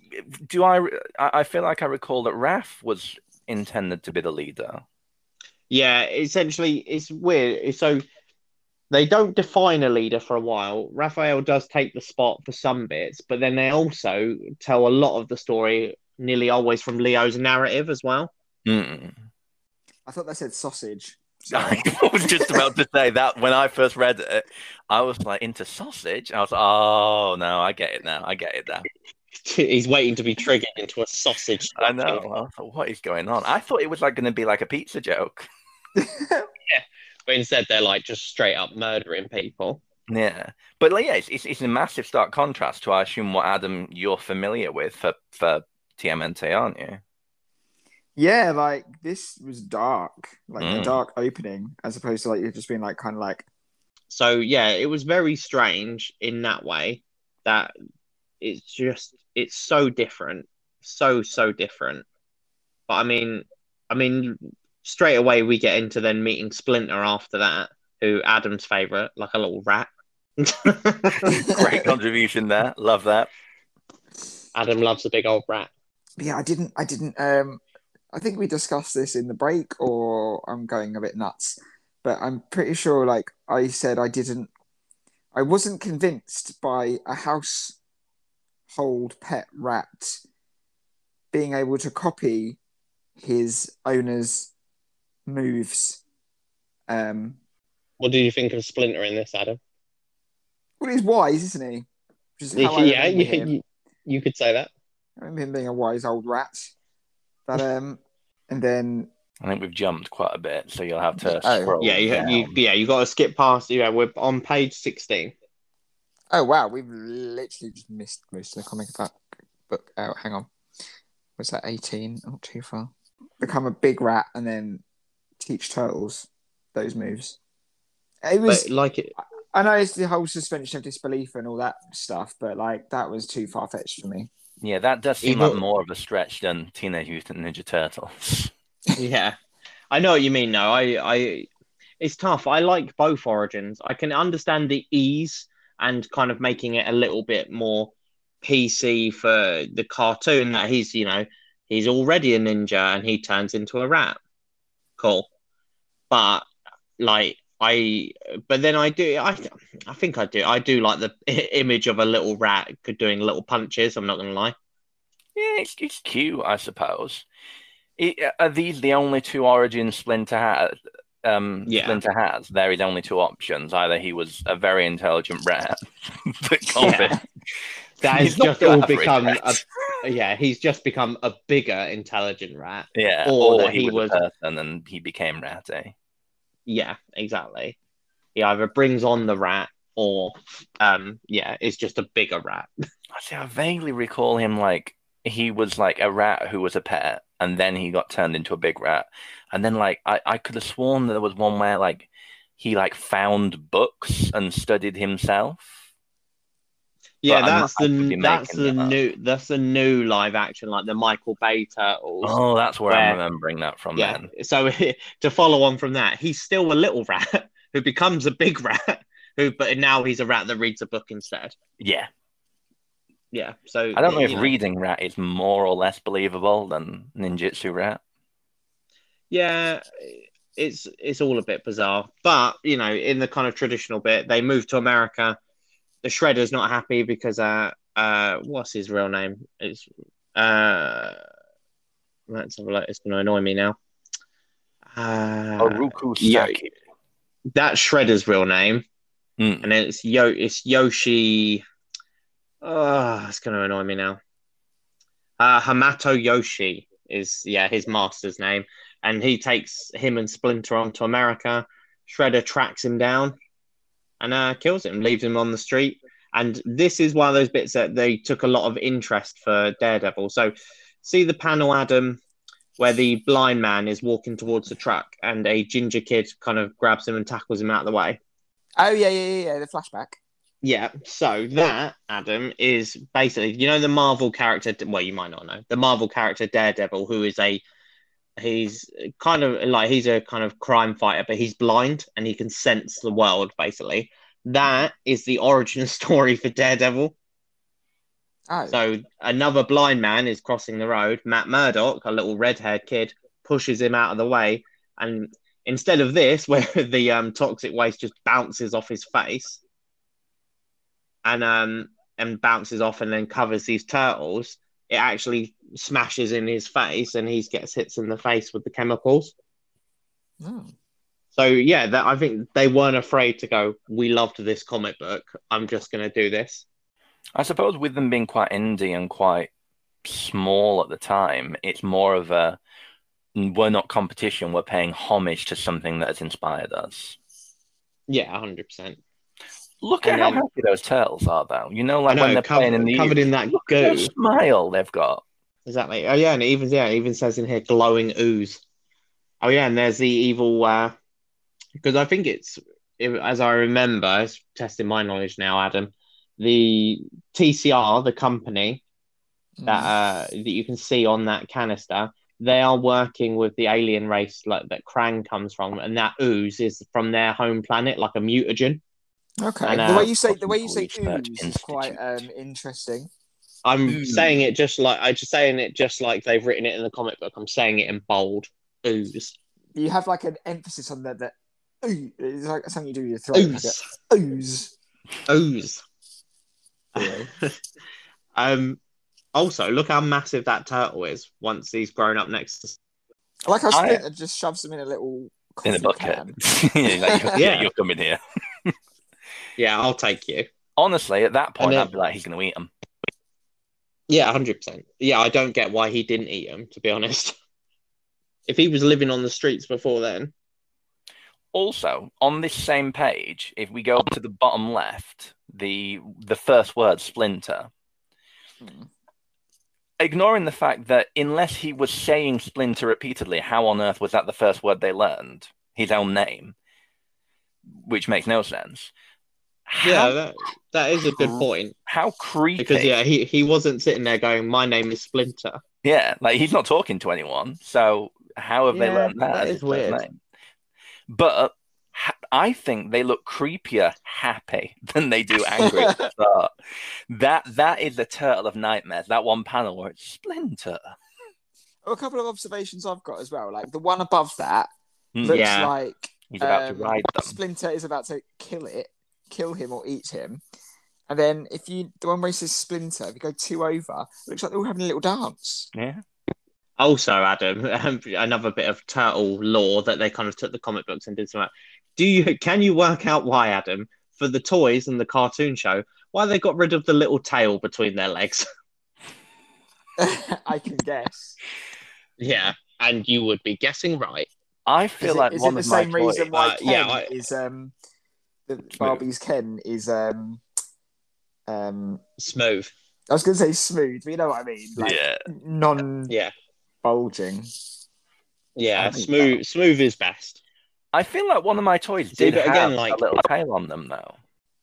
do I? I I feel like I recall that Raph was intended to be the leader. Yeah, essentially, it's weird. So they don't define a leader for a while. Raphael does take the spot for some bits, but then they also tell a lot of the story nearly always from Leo's narrative as well. Mm. I thought they said sausage. [laughs] I was just about to say that when I first read it, I was like into sausage. I was like, oh no, I get it now. I get it now. [laughs] He's waiting to be triggered into a sausage. I know. I thought, what is going on? I thought it was like going to be like a pizza joke. [laughs] yeah, But instead, they're like just straight up murdering people. Yeah, but like, yeah, it's, it's, it's a massive stark contrast to I assume what Adam you're familiar with for for TMNT, aren't you? Yeah, like this was dark, like a Mm. dark opening, as opposed to like you've just been like kind of like So yeah, it was very strange in that way that it's just it's so different, so so different. But I mean, I mean, straight away we get into then meeting Splinter after that, who Adam's favorite, like a little rat. [laughs] [laughs] Great contribution there. Love that. Adam loves a big old rat. yeah, I didn't, I didn't. Um, I think we discussed this in the break, or I'm going a bit nuts, but I'm pretty sure. Like I said, I didn't, I wasn't convinced by a household pet rat being able to copy his owner's moves. Um, What do you think of Splinter in this, Adam? well, he's wise, isn't he? Which is how I yeah, you, you, you could say that. I remember him being a wise old rat. But um, and then I think we've jumped quite a bit, so you'll have to Oh, scroll. Yeah, you, down. you yeah, you got to skip past. Yeah, we're on page sixteen. Oh wow, we've literally just missed most of the comic book. book out. Hang on, was that eighteen? Not too far. Become a big rat and then teach turtles those moves. It was. But like it, I know it's the whole suspension of disbelief and all that stuff, but like that was too far fetched for me. Yeah, that does seem Even- like more of a stretch than Teenage Mutant Ninja Turtles. [laughs] yeah, I know what you mean. though. I, I, it's tough. I like both origins. I can understand the ease and kind of making it a little bit more PC for the cartoon that he's, you know, he's already a ninja and he turns into a rat. Cool, but like I, but then I do. I, I think I do. I do like the [laughs] image of a little rat doing little punches. I'm not gonna lie. Yeah, it's, it's cute, I suppose. It, are these the only two origins Splinter has? Um, Yeah. Splinter has. There is only two options. Either he was a very intelligent rat [laughs] that can't Yeah. be- That [laughs] has just all become a yeah. He's just become a bigger intelligent rat. yeah, or or, he, he was, was- a person and he became ratty. Yeah, exactly. He either brings on the rat or um yeah, it's just a bigger rat. [laughs] I see. I vaguely recall him like he was like a rat who was a pet, and then he got turned into a big rat, and then like I, I could have sworn that there was one where like he like found books and studied himself. Yeah, that's not- I could the that's the that up. new that's the new live action, like the Michael Bay turtles. Oh, that's where Where- I'm remembering that from. yeah. Then So [laughs] to follow on from that, he's still a little rat [laughs] who becomes a big rat. [laughs] Who, but now he's a rat that reads a book instead. yeah, Yeah. So I don't know if reading rat is more or less believable than ninjutsu rat. Yeah, it's it's all a bit bizarre, but you know, in the kind of traditional bit, they moved to America. The Shredder's not happy because uh uh what's his real name? It's uh let's have a look. It's going to annoy me now. Uh, Oroku yeah. Saki. that's Shredder's real name, Mm. and it's Yo. It's Yoshi. Oh, it's going to annoy me now. Uh, Hamato Yoshi is yeah his master's name, and he takes him and Splinter onto America. Shredder tracks him down and uh, kills him, leaves him on the street. And this is one of those bits that they took a lot of interest for Daredevil. So, see the panel, Adam, where the blind man is walking towards the truck, and a ginger kid kind of grabs him and tackles him out of the way. Oh yeah, yeah, yeah, yeah. The flashback. Yeah, so that Adam is basically you know the Marvel character. Well, you might not know the Marvel character Daredevil, who is a He's kind of like he's a kind of crime fighter, but he's blind and he can sense the world. Basically, that is the origin [laughs] story for Daredevil. Oh, So another blind man is crossing the road. Matt Murdock, a little red-haired kid, pushes him out of the way, and instead of this, [laughs] where the um, toxic waste just bounces off his face, and um and bounces off and then covers these turtles, it actually smashes in his face, and he gets hits in the face with the chemicals. oh. So yeah, that I think they weren't afraid to go. We loved this comic book. I'm just going to do this. I suppose with them being quite indie and quite small at the time, it's more of a we're not competition, we're paying homage to something that has inspired us. Yeah, hundred percent. Look at And how happy those turtles are, though. You know, like when they're covered, playing in the covered in that goo. smile they've got. Exactly. Oh yeah, and it even yeah, it even says in here glowing ooze. Oh yeah, and there's the evil uh because I think it's if, as I remember, it's testing my knowledge now, Adam. The TCR, the company that uh that you can see on that canister, they are working with the alien race like that Krang comes from, and that ooze is from their home planet, like a mutagen. Okay. And, the uh, way you say the way you say Possible ooze is quite um, interesting. I'm Ooze. saying it just like I'm just saying it just like they've written it in the comic book. I'm saying it in bold. Ooze. You have like an emphasis on the that. Ooh, it's like something you do with your throat. like Ooze. a Ooze. Ooze. [laughs] um. Also, look how massive that turtle is once he's grown up next to. I like how I- Splinter just shoves him in a little in a bucket. can. [laughs] Like, [laughs] yeah, Yeah. you're coming here. Yeah, I'll take you. Honestly, at that point, then- I'd be like, he's going to eat them. Yeah, hundred percent. Yeah, I don't get why he didn't eat him. To be honest, [laughs] if he was living on the streets before then, Also, on this same page, if we go up to the bottom left, the the first word splinter, Hmm. ignoring the fact that unless he was saying splinter repeatedly, how on earth was that the first word they learned? His own name, which makes no sense. How, yeah, that, that is a good point how creepy. because yeah, he he wasn't sitting there going, "My name is Splinter." Yeah, like he's not talking to anyone. So how have they learned that? that as is his first weird. name? But ha- I think they look creepier happy [laughs] than they do angry at. That that is the turtle of nightmares. That one panel where it's Splinter. Oh, a couple of observations I've got as well. Like the one above that Mm, looks Yeah. like He's about um, to ride them. Splinter is about to kill it, kill him or eat him. And then if you the one where it says Splinter, if you go two over, it looks like they're all having a little dance. Yeah. Also, Adam, um, another bit of turtle lore that they kind of took the comic books and did some. Do you can you work out why, Adam, for the toys and the cartoon show, why they got rid of the little tail between their legs? [laughs] [laughs] I can guess. yeah, and you would be guessing right. I Is feel it, like is one it of the my same reason toys. why Uh, Ken yeah, I- is um the Barbie's Ken is um um Smooth. I was gonna say smooth, but you know what I mean? Like yeah, non Yeah, bulging. yeah. I think Smooth. Smooth is best. I feel like one of my toys See, did but have again, like- a little tail on them, though.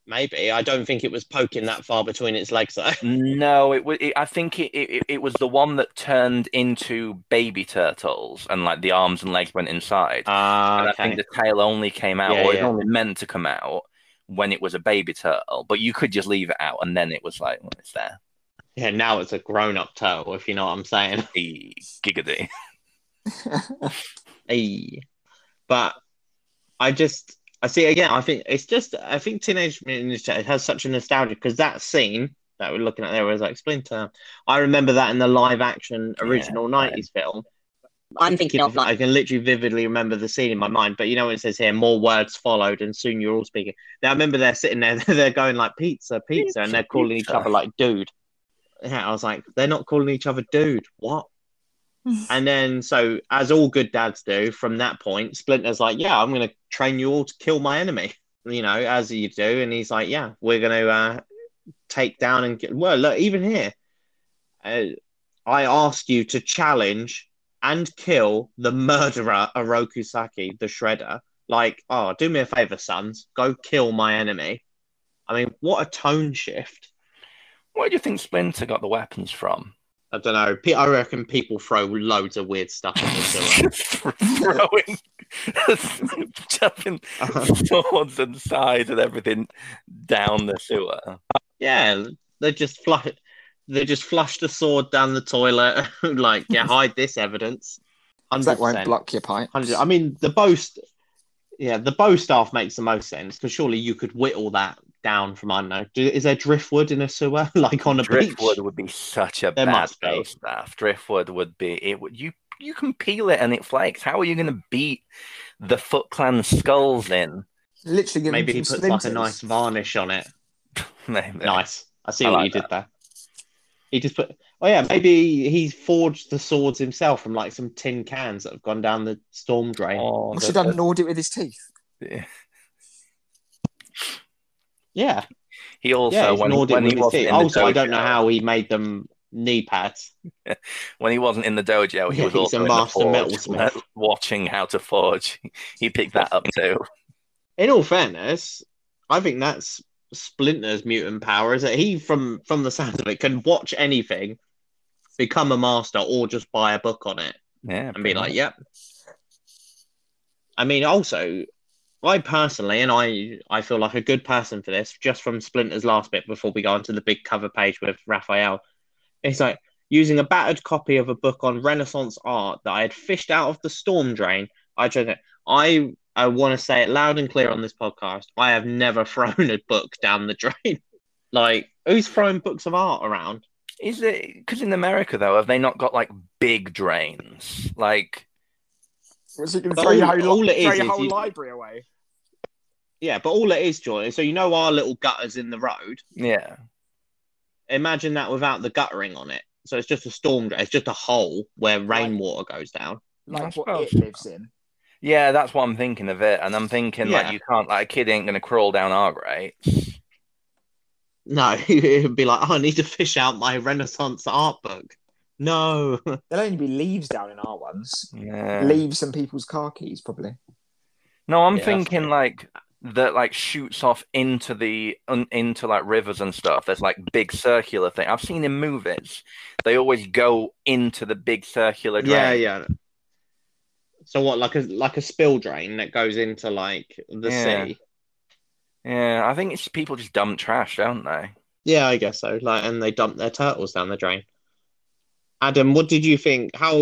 Maybe I don't think it was poking that far between its legs though. [laughs] No, it was. It, I think it, it it was the one that turned into baby turtles, and like the arms and legs went inside. Ah, and I think the tail only came out, Yeah, or it was yeah. only meant to come out when it was a baby turtle. But you could just leave it out, and then it was like, well, it's there. Yeah, now it's a grown-up turtle, if you know what I'm saying. [laughs] E giggity. [laughs] Hey. But I just I see again, I think it's just I think Teenage Mutant Ninja Turtles has such a nostalgia because that scene that we're looking at there was like Splinter. I remember that in the live action original Yeah, 90s film. I'm thinking of like I can literally vividly remember the scene in my mind, but you know what it says here, more words followed and soon you're all speaking. Now I remember they're sitting there, [laughs] they're going like pizza, pizza, and they're calling each other like dude. Yeah, I was like, they're not calling each other dude. What? [laughs] And then, so as all good dads do, from that point, Splinter's like, "Yeah, I'm going to train you all to kill my enemy." You know, as you do, and he's like, "Yeah, we're going to uh, take down and get." Well, look, even here, uh, I ask you to challenge and kill the murderer Oroku Saki, the Shredder. Like, oh, do me a favor, sons, go kill my enemy. I mean, what a tone shift. Where do you think Splinter got the weapons from? I don't know. I reckon people throw loads of weird stuff in the sewer. throwing, [laughs] jumping [laughs] swords and sides and everything down the sewer. yeah, they just flush. They just flushed a sword down the toilet. [laughs] like, yeah, hide this evidence. Hundred That won't percent. block your pipe. Hundred. I mean, the boast. Yeah, the bow staff makes the most sense because surely you could whittle that down from I don't know. Do, is there driftwood in a sewer [laughs] like on a beach? Driftwood beach? would be such a There bad must be. staff. Driftwood would be it. Would you you can peel it and it flakes. How are you going to beat the Foot Clan skulls in? Literally, Maybe he them some puts like a nice varnish on it. [laughs] Maybe. Nice. I see I what like you did there. He just put. Oh yeah, maybe he forged the swords himself from like some tin cans that have gone down the storm drain. Oh, Must the- have done gnawed it with his teeth. the- Yeah, He also yeah. When, when he wasn't in Also, I don't know how he made them knee pads. [laughs] when he wasn't in the dojo, he Yeah, was also master metalsmith. Uh, watching how to forge. [laughs] He picked that up too. In all fairness, I think that's Splinter's mutant power. Is that he, from from the sound of it, can watch anything, become a master, or just buy a book on it. Yeah, and be like, "Yep." I mean, also, I personally, and I, I feel like a good person for this, just from Splinter's last bit before we go on to the big cover page with Raphael. It's like using a battered copy of a book on Renaissance art that I had fished out of the storm drain. I tried it. I, I want to say it loud and clear on this podcast. I have never [laughs] thrown a book down the drain. [laughs] like, who's throwing books of art around? Is it because in America though have they not got like big drains? Like Was he going to But throw your whole, all it throw your is whole you- library away? Yeah, but all it is, Joy, So you know our little gutters in the road. yeah, imagine that without the guttering on it. So it's just a storm. It's just a hole where rainwater goes down. Like I what suppose. it lives in. yeah, that's what I'm thinking of it, and I'm thinking Yeah. like you can't like a kid ain't gonna crawl down our grates. No, [laughs] it'd be like, oh, I need to fish out my Renaissance art book. No. [laughs] There'll only be leaves down in our ones. Yeah. Leaves and people's car keys, probably. No, I'm Yeah, thinking like that like shoots off into the un, into like rivers and stuff. There's like big circular thing. I've seen in movies. They always go into the big circular drain. yeah, yeah. So what, like a like a spill drain that goes into like the Yeah. sea? Yeah, I think it's people just dump trash, don't they? Yeah, I guess so. Like, and they dump their turtles down the drain. Adam, what did you think? How?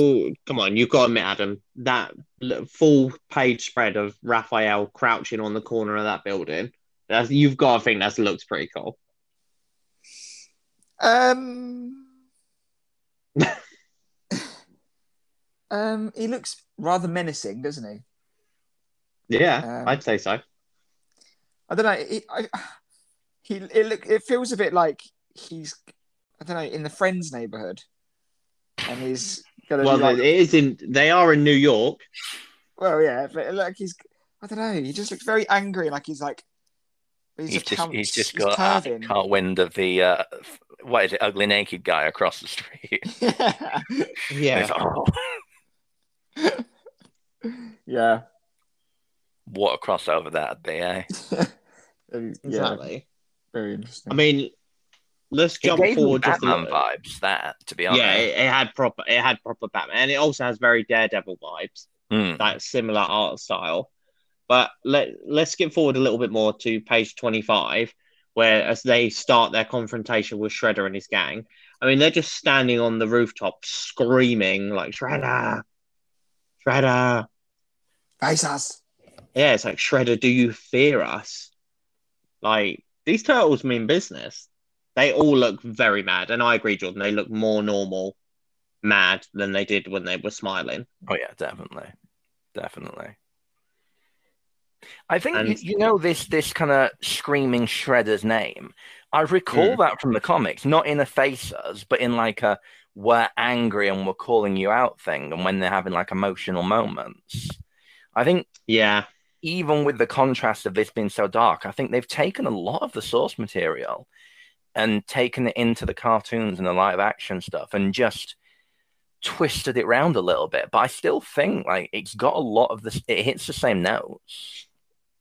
Come on, you've got to admit, Adam, that full page spread of Raphael crouching on the corner of that building. That's, you've got to think that looks pretty cool. Um, [laughs] um, he looks rather menacing, doesn't he? Yeah, Um, I'd say so. I don't know. It, I, he it look it feels a bit like he's I don't know in the Friends neighborhood, and he's gonna Well, like, it is in. They are in New York. Well, yeah, but like he's I don't know. He just looks very angry, like he's like he's, He's a just count- he's just he's got uh, curving. caught wind of the uh, what is it, ugly naked guy across the street. yeah, [laughs] Yeah, It's like, oh, [laughs] yeah, what a crossover that'd be, eh? [laughs] yeah, exactly. very interesting. I mean, let's It jump gave me forward just a Batman little. vibes. That to be honest. Yeah, it, it had proper. It had proper Batman, and it also has very Daredevil vibes. Hmm. that similar art style. But let let's skip forward a little bit more to page twenty five, where as they start their confrontation with Shredder and his gang. I mean, they're just standing on the rooftop screaming like Shredder, Shredder. Face us. Yeah, it's like Shredder. Do you fear us? Like these turtles mean business. They all look very mad, and I agree, Jordan. They look more normal, mad than they did when they were smiling. Oh yeah, definitely, definitely. I think you, And- you know this this kind of screaming shredder's name. I recall Hmm. that from the comics, not in a face us, but in like a we're angry and we're calling you out thing, and when they're having like emotional moments. I think Yeah, even with the contrast of this being so dark, I think they've taken a lot of the source material and taken it into the cartoons and the live action stuff and just twisted it round a little bit. But I still think like it's got a lot of this. It hits the same notes.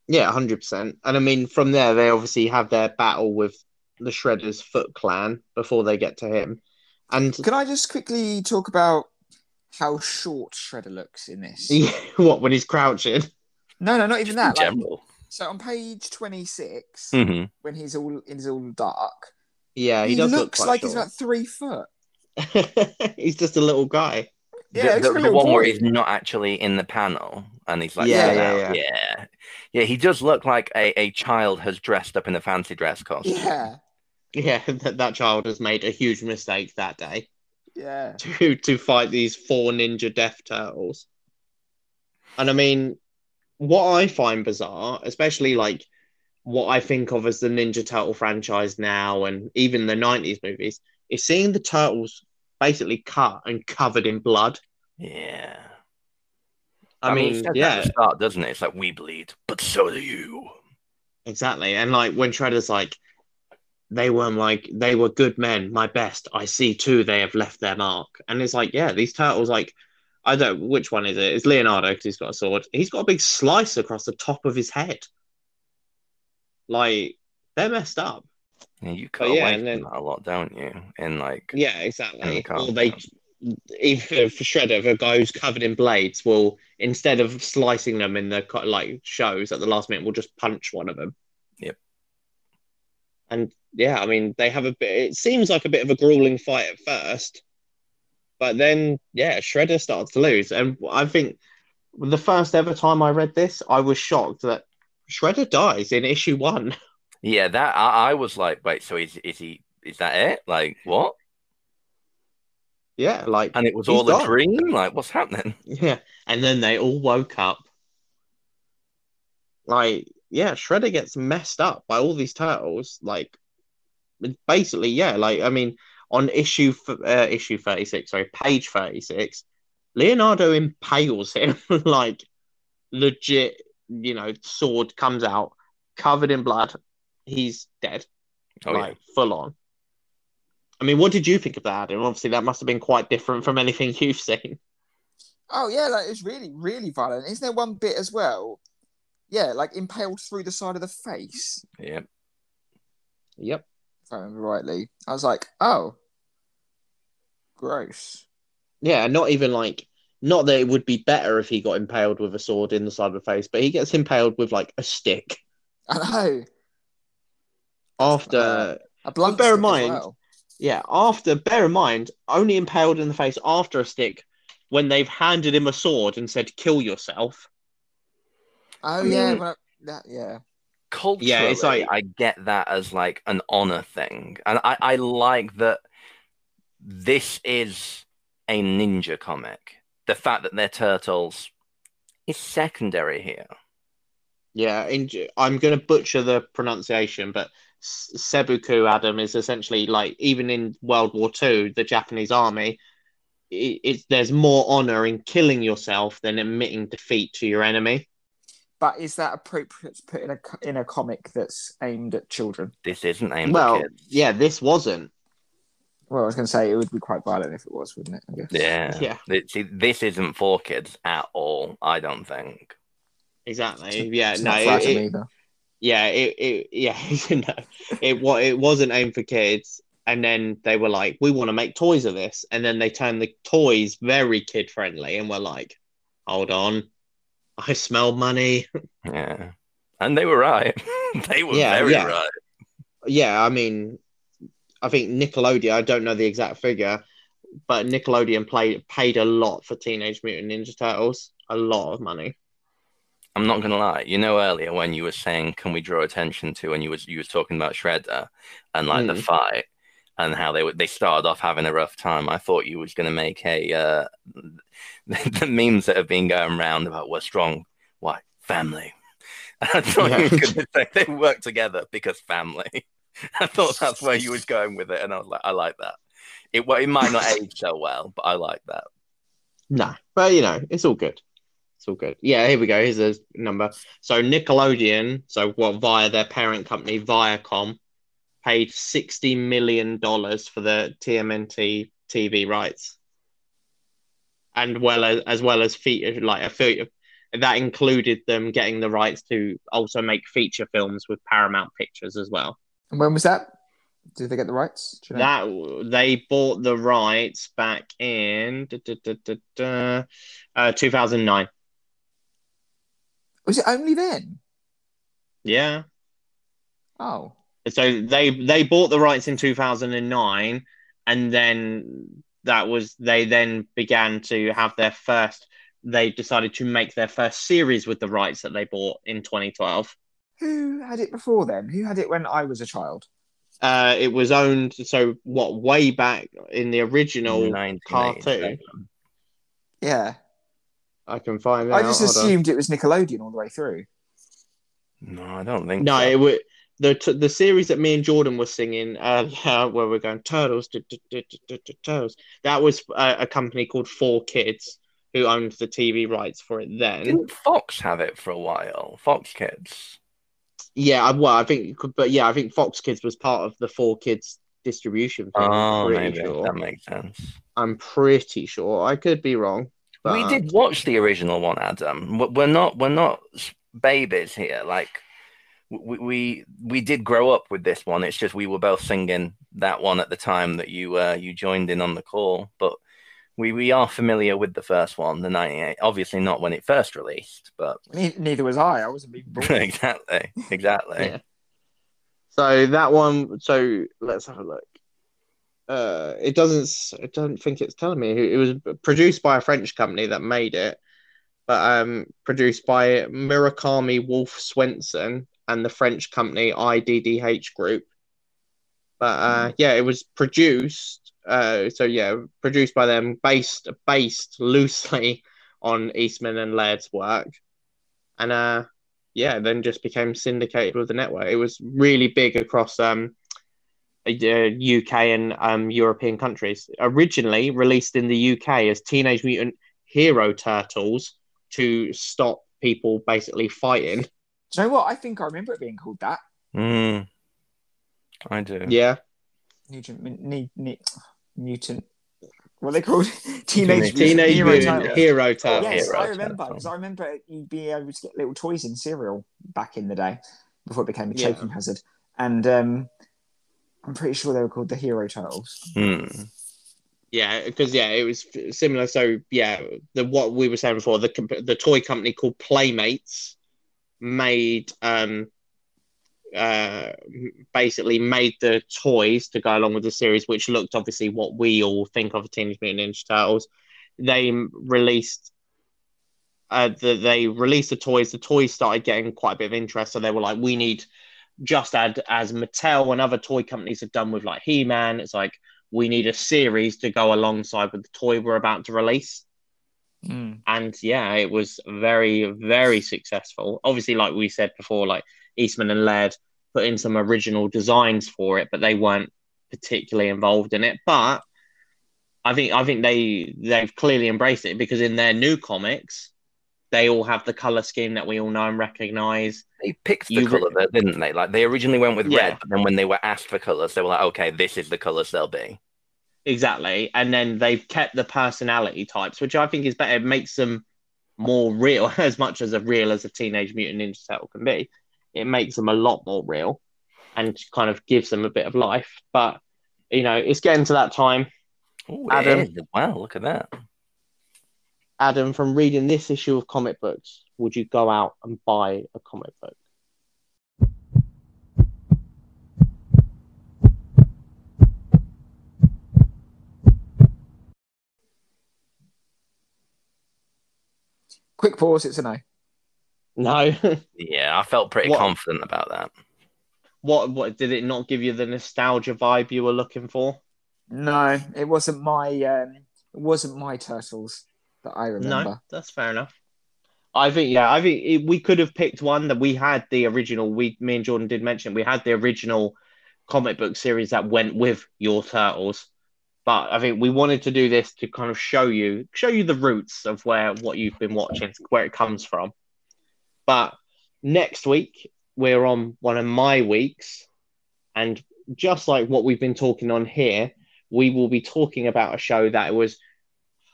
Yeah, hundred percent. And I mean, from there, they obviously have their battle with the Shredder's Foot Clan before they get to him. And Can I just quickly talk about how short Shredder looks in this? [laughs] what when he's crouching? No, no, not even that. Like, general. so on page twenty six, hmm when he's all he's all dark, Yeah, he, he, does looks look like quite he's about three foot. Short. [laughs] he's just a little guy. Yeah, the, the, the little one where he's not actually in the panel and he's like Yeah, yeah, yeah. yeah yeah he does look like a, a child has dressed up in a fancy dress costume Yeah, Yeah, [laughs] that, that child has made a huge mistake that day yeah. [laughs] to to fight these four ninja death turtles. And I mean, what I find bizarre, especially like what I think of as the Ninja Turtle franchise now and even the 90s movies, is seeing the turtles basically cut and covered in blood. yeah I, it mean, at yeah, the start doesn't it it's like we bleed but so do you exactly. And like when Shredder's like, they were like, they were good men, my best. I see too, they have left their mark. And it's like, yeah, these turtles, like, I don't, which one is it? It's Leonardo because he's got a sword. He's got a big slice across the top of his head. Like, they're messed up. Yeah, you cut yeah, away and then- that a lot don't you in like Yeah, exactly. the Or they, even for Shredder, the guy who's covered in blades will, instead of slicing them in the like shows at the last minute, will just punch one of them. Yep. And yeah, I mean, they have a bit. It seems like a bit of a grueling fight at first, but then yeah, Shredder starts to lose, and I think the first ever time I read this, I was shocked that Shredder dies in issue one. [laughs] yeah that I, I was like wait so is, is he is that it like what yeah, like and it was all gone. a dream like what's happening [laughs] Yeah, and then they all woke up. Like, yeah, Shredder gets messed up by all these turtles. Like, basically, yeah. Like, I mean, on issue uh, issue thirty six, sorry, page thirty six, Leonardo impales him [laughs] like legit. You know, sword comes out covered in blood. He's dead, oh yeah like full on. I mean, what did you think of that? And obviously, that must have been quite different from anything [laughs] you've seen. Oh yeah, like it's really, really violent. Isn't there one bit as well? Yeah, like impaled through the side of the face, Yep. Yep. if I remember rightly. I was like, oh, gross. Yeah, not even like not that it would be better if he got impaled with a sword in the side of the face, but he gets impaled with like a stick I know. After Uh, A blunt bear in mind- well. yeah, after bear in mind, only impaled in the face after a stick when they've handed him a sword and said kill yourself. Oh I mean- yeah, when I, that yeah. culturally, Yeah, it's like- I get that as like an honor thing, and I, I like that. This is a ninja comic. The fact that they're turtles is secondary here. Yeah, in, I'm going to butcher the pronunciation, but S- Sebuku Adam is essentially like even in World War II, the Japanese army. It, it's there's more honor in killing yourself than admitting defeat to your enemy. But is that appropriate to put in a in a comic that's aimed at children? This isn't aimed Well, at kids. yeah, this wasn't. Well, I was going to say it would be quite violent if it was, wouldn't it? I guess. Yeah, Yeah. It- see, this isn't for kids at all. I don't think. Exactly. Yeah. It's no. not It, for Adam it- either. yeah. It, it. Yeah. [laughs] you know, it. What. It wasn't aimed for kids. And then they were like, "We want to make toys of this." And then they turned the toys very kid friendly, and were like, "Hold on, I smell money." [laughs] Yeah, and they were right. [laughs] they were Yeah, very yeah. right. yeah. I mean, I think Nickelodeon. I don't know the exact figure, but Nickelodeon played paid a lot for Teenage Mutant Ninja Turtles. A lot of money. I'm not gonna lie. You know, earlier when you were saying, "Can we draw attention to?" and you was you was talking about Shredder and like the Mm. fight and how they were they started off having a rough time. I thought you was gonna make a uh, [laughs] the memes that have been going around about what's strong, why family. [laughs] I thought you Yeah. was gonna say they work together because family. [laughs] I thought that's where you was going with it, and I was like, I like that. It well, it might not age so well, but I like that. No, but you know, it's all good. It's all good. Yeah, here we go. Here's a number. So Nickelodeon, so what via their parent company Viacom, paid sixty million dollars for the TMNT TV rights, and well as as well as feature like a fe- that included them getting the rights to also make feature films with Paramount Pictures as well. And when was that? Did they get the rights? You know? That they bought the rights back in da, da, da, uh, 2009. Was it only then? Yeah. Oh, So they they bought the rights in 2009 and then that was they then began to have their first they decided to make their first series with the rights that they bought in 2012. who had it before then? Who had it when I was a child? Uh, it was owned so what way back in the original 1987. cartoon. Yeah, I can find it. I out. just hold assumed it was Nickelodeon all the way through. No, I don't think No, so. it was the t- the series that me and Jordan were singing earlier, [laughs] where we're going turtles, turtles. That was uh, a company called Four Kids who owned the TV rights for it then. Didn't Fox have it for a while? Fox Kids. Yeah, I- well, I think, but yeah, I think Fox Kids was part of the Four Kids distribution thing. Oh, maybe sure. that makes sense. I'm pretty sure. I could be wrong. But... We did watch the original one, Adam. We're not we're not babies here. Like we, we we did grow up with this one. It's just we were both singing that one at the time that you uh, you joined in on the call. But we we are familiar with the first one, the '98. Obviously not when it first released, but Ne- neither was I. I wasn't being born. [laughs] exactly, exactly. Yeah. So that one. So let's have a look. Uh, it doesn't. I don't think it's telling me. It was produced by a French company that made it, but um, produced by Murakami Wolf Swenson and the French company IDDH Group. But uh, yeah, it was produced. Uh, so yeah, produced by them, based based loosely [laughs] on Eastman and Laird's work, and uh, yeah, then just became syndicated with the network. It was really big across um, UK and um, European countries. Originally released in the UK as Teenage Mutant Hero Turtles to stop people basically fighting. Do you know what? I think I remember it being called that. Mm, I do. Yeah, Mutant, ne- ne- mutant. What are they called? [laughs] Teenage, Teenage Hero Mutant Turtles. Hero Turtles. Yes, Hero I remember because I remember you'd be able to get little toys in cereal back in the day before it became a Yeah. choking hazard, and um, I'm pretty sure they were called the Hero Turtles. Hmm. Yeah, because yeah, it was similar. So yeah, the what we were saying before, the comp- the toy company called Playmates made um uh basically made the toys to go along with the series, which looked obviously what we all think of Teenage Mutant Ninja Turtles. They released uh the, they released the toys. The toys started getting quite a bit of interest, so they were like, we need just as as Mattel and other toy companies have done with like He Man. It's like we need a series to go alongside with the toy we're about to release. Hmm. And yeah, it was very, very successful. Obviously, like we said before, like Eastman and Laird put in some original designs for it, but they weren't particularly involved in it. But I think I think they they've clearly embraced it because in their new comics, they all have the color scheme that we all know and recognize. They picked the re- color, though, didn't they? Like they originally went with Yeah. red, but then when they were asked for colors, they were like, "Okay, this is the colors they'll be." Exactly. And then they've kept the personality types, which I think is better. It makes them more real, [laughs] as much as a real as a Teenage Mutant Ninja Turtle can be. It makes them a lot more real and kind of gives them a bit of life. But, you know, it's getting to that time. Oh, Adam. Wow, look at that. Adam, from reading this issue of comic books, would you go out and buy a comic book? Quick pause. It's a no. No. [laughs] Yeah, I felt pretty What- confident about that. what what did it not give you the nostalgia vibe you were looking for? No, it wasn't my. Um, it wasn't my turtles that I remember. No, that's fair enough. I think yeah, I think it, we could have picked one that we had the original. We me and Jordan did mention we had the original comic book series that went with your turtles, but I think we wanted to do this to kind of show you show you the roots of where what you've been watching, where it comes from. But next week we're on one of my weeks, and just like what we've been talking on here, we will be talking about a show that was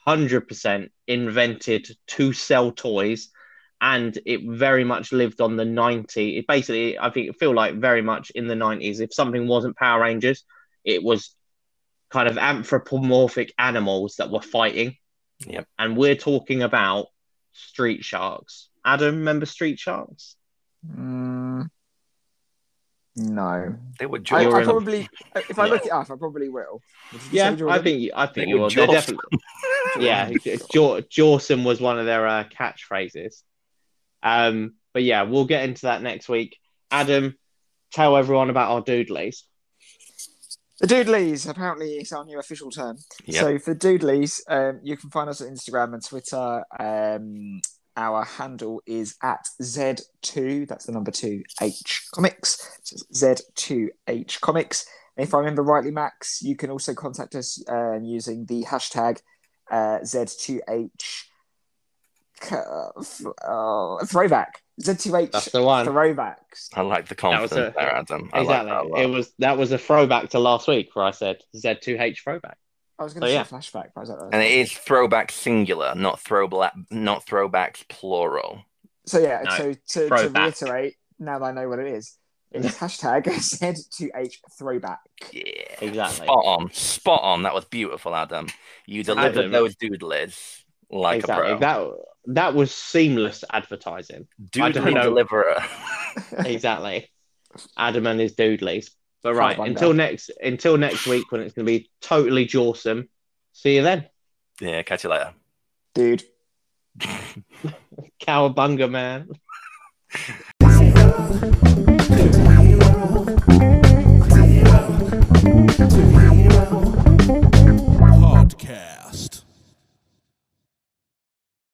hundred percent invented to sell toys and it very much lived on the 90 it basically i think it feel like very much in the 90s if something wasn't power rangers it was kind of anthropomorphic animals that were fighting. Yep. and we're talking about street sharks. Adam remember street sharks? Mm, no. They were I. I probably, if I look it up, I probably will. Yeah i think i think you were will they're definitely yeah [laughs] Jaw- jawsome was one of their uh, catchphrases um but yeah we'll get into that next week adam tell everyone about our doodlies The Doodlies, apparently, is our new official term. Yep. So for Doodlies, um, you can find us on Instagram and Twitter. Um, our handle is at Z2, that's the number two, H Comics. So Z2H Comics. And if I remember rightly, Max, you can also contact us um, using the hashtag uh, Z2H uh, uh, throwback. Z2H That's the one. throwbacks. I like the was confidence a- there, Adam. I like exactly that a lot. it was that was a throwback to last week where i said z2h throwback I was going So, to yeah. say flashback, but I was like, and it is throwback singular, not throwback, not throwbacks plural. So yeah, No, so to, to reiterate, now that I know what it is, it's hashtag [laughs] Z2H throwback. Yeah, Exactly. Spot on, spot on. That was beautiful, Adam. You delivered Adam. those doodlies like exactly a pro. that that was seamless advertising I don't Doodly know. deliverer. [laughs] exactly adam and his doodlies but right, until next until next week when it's going to be totally jawsome. See you then. Yeah, catch you later, dude. [laughs] Cowabunga, man. Podcast.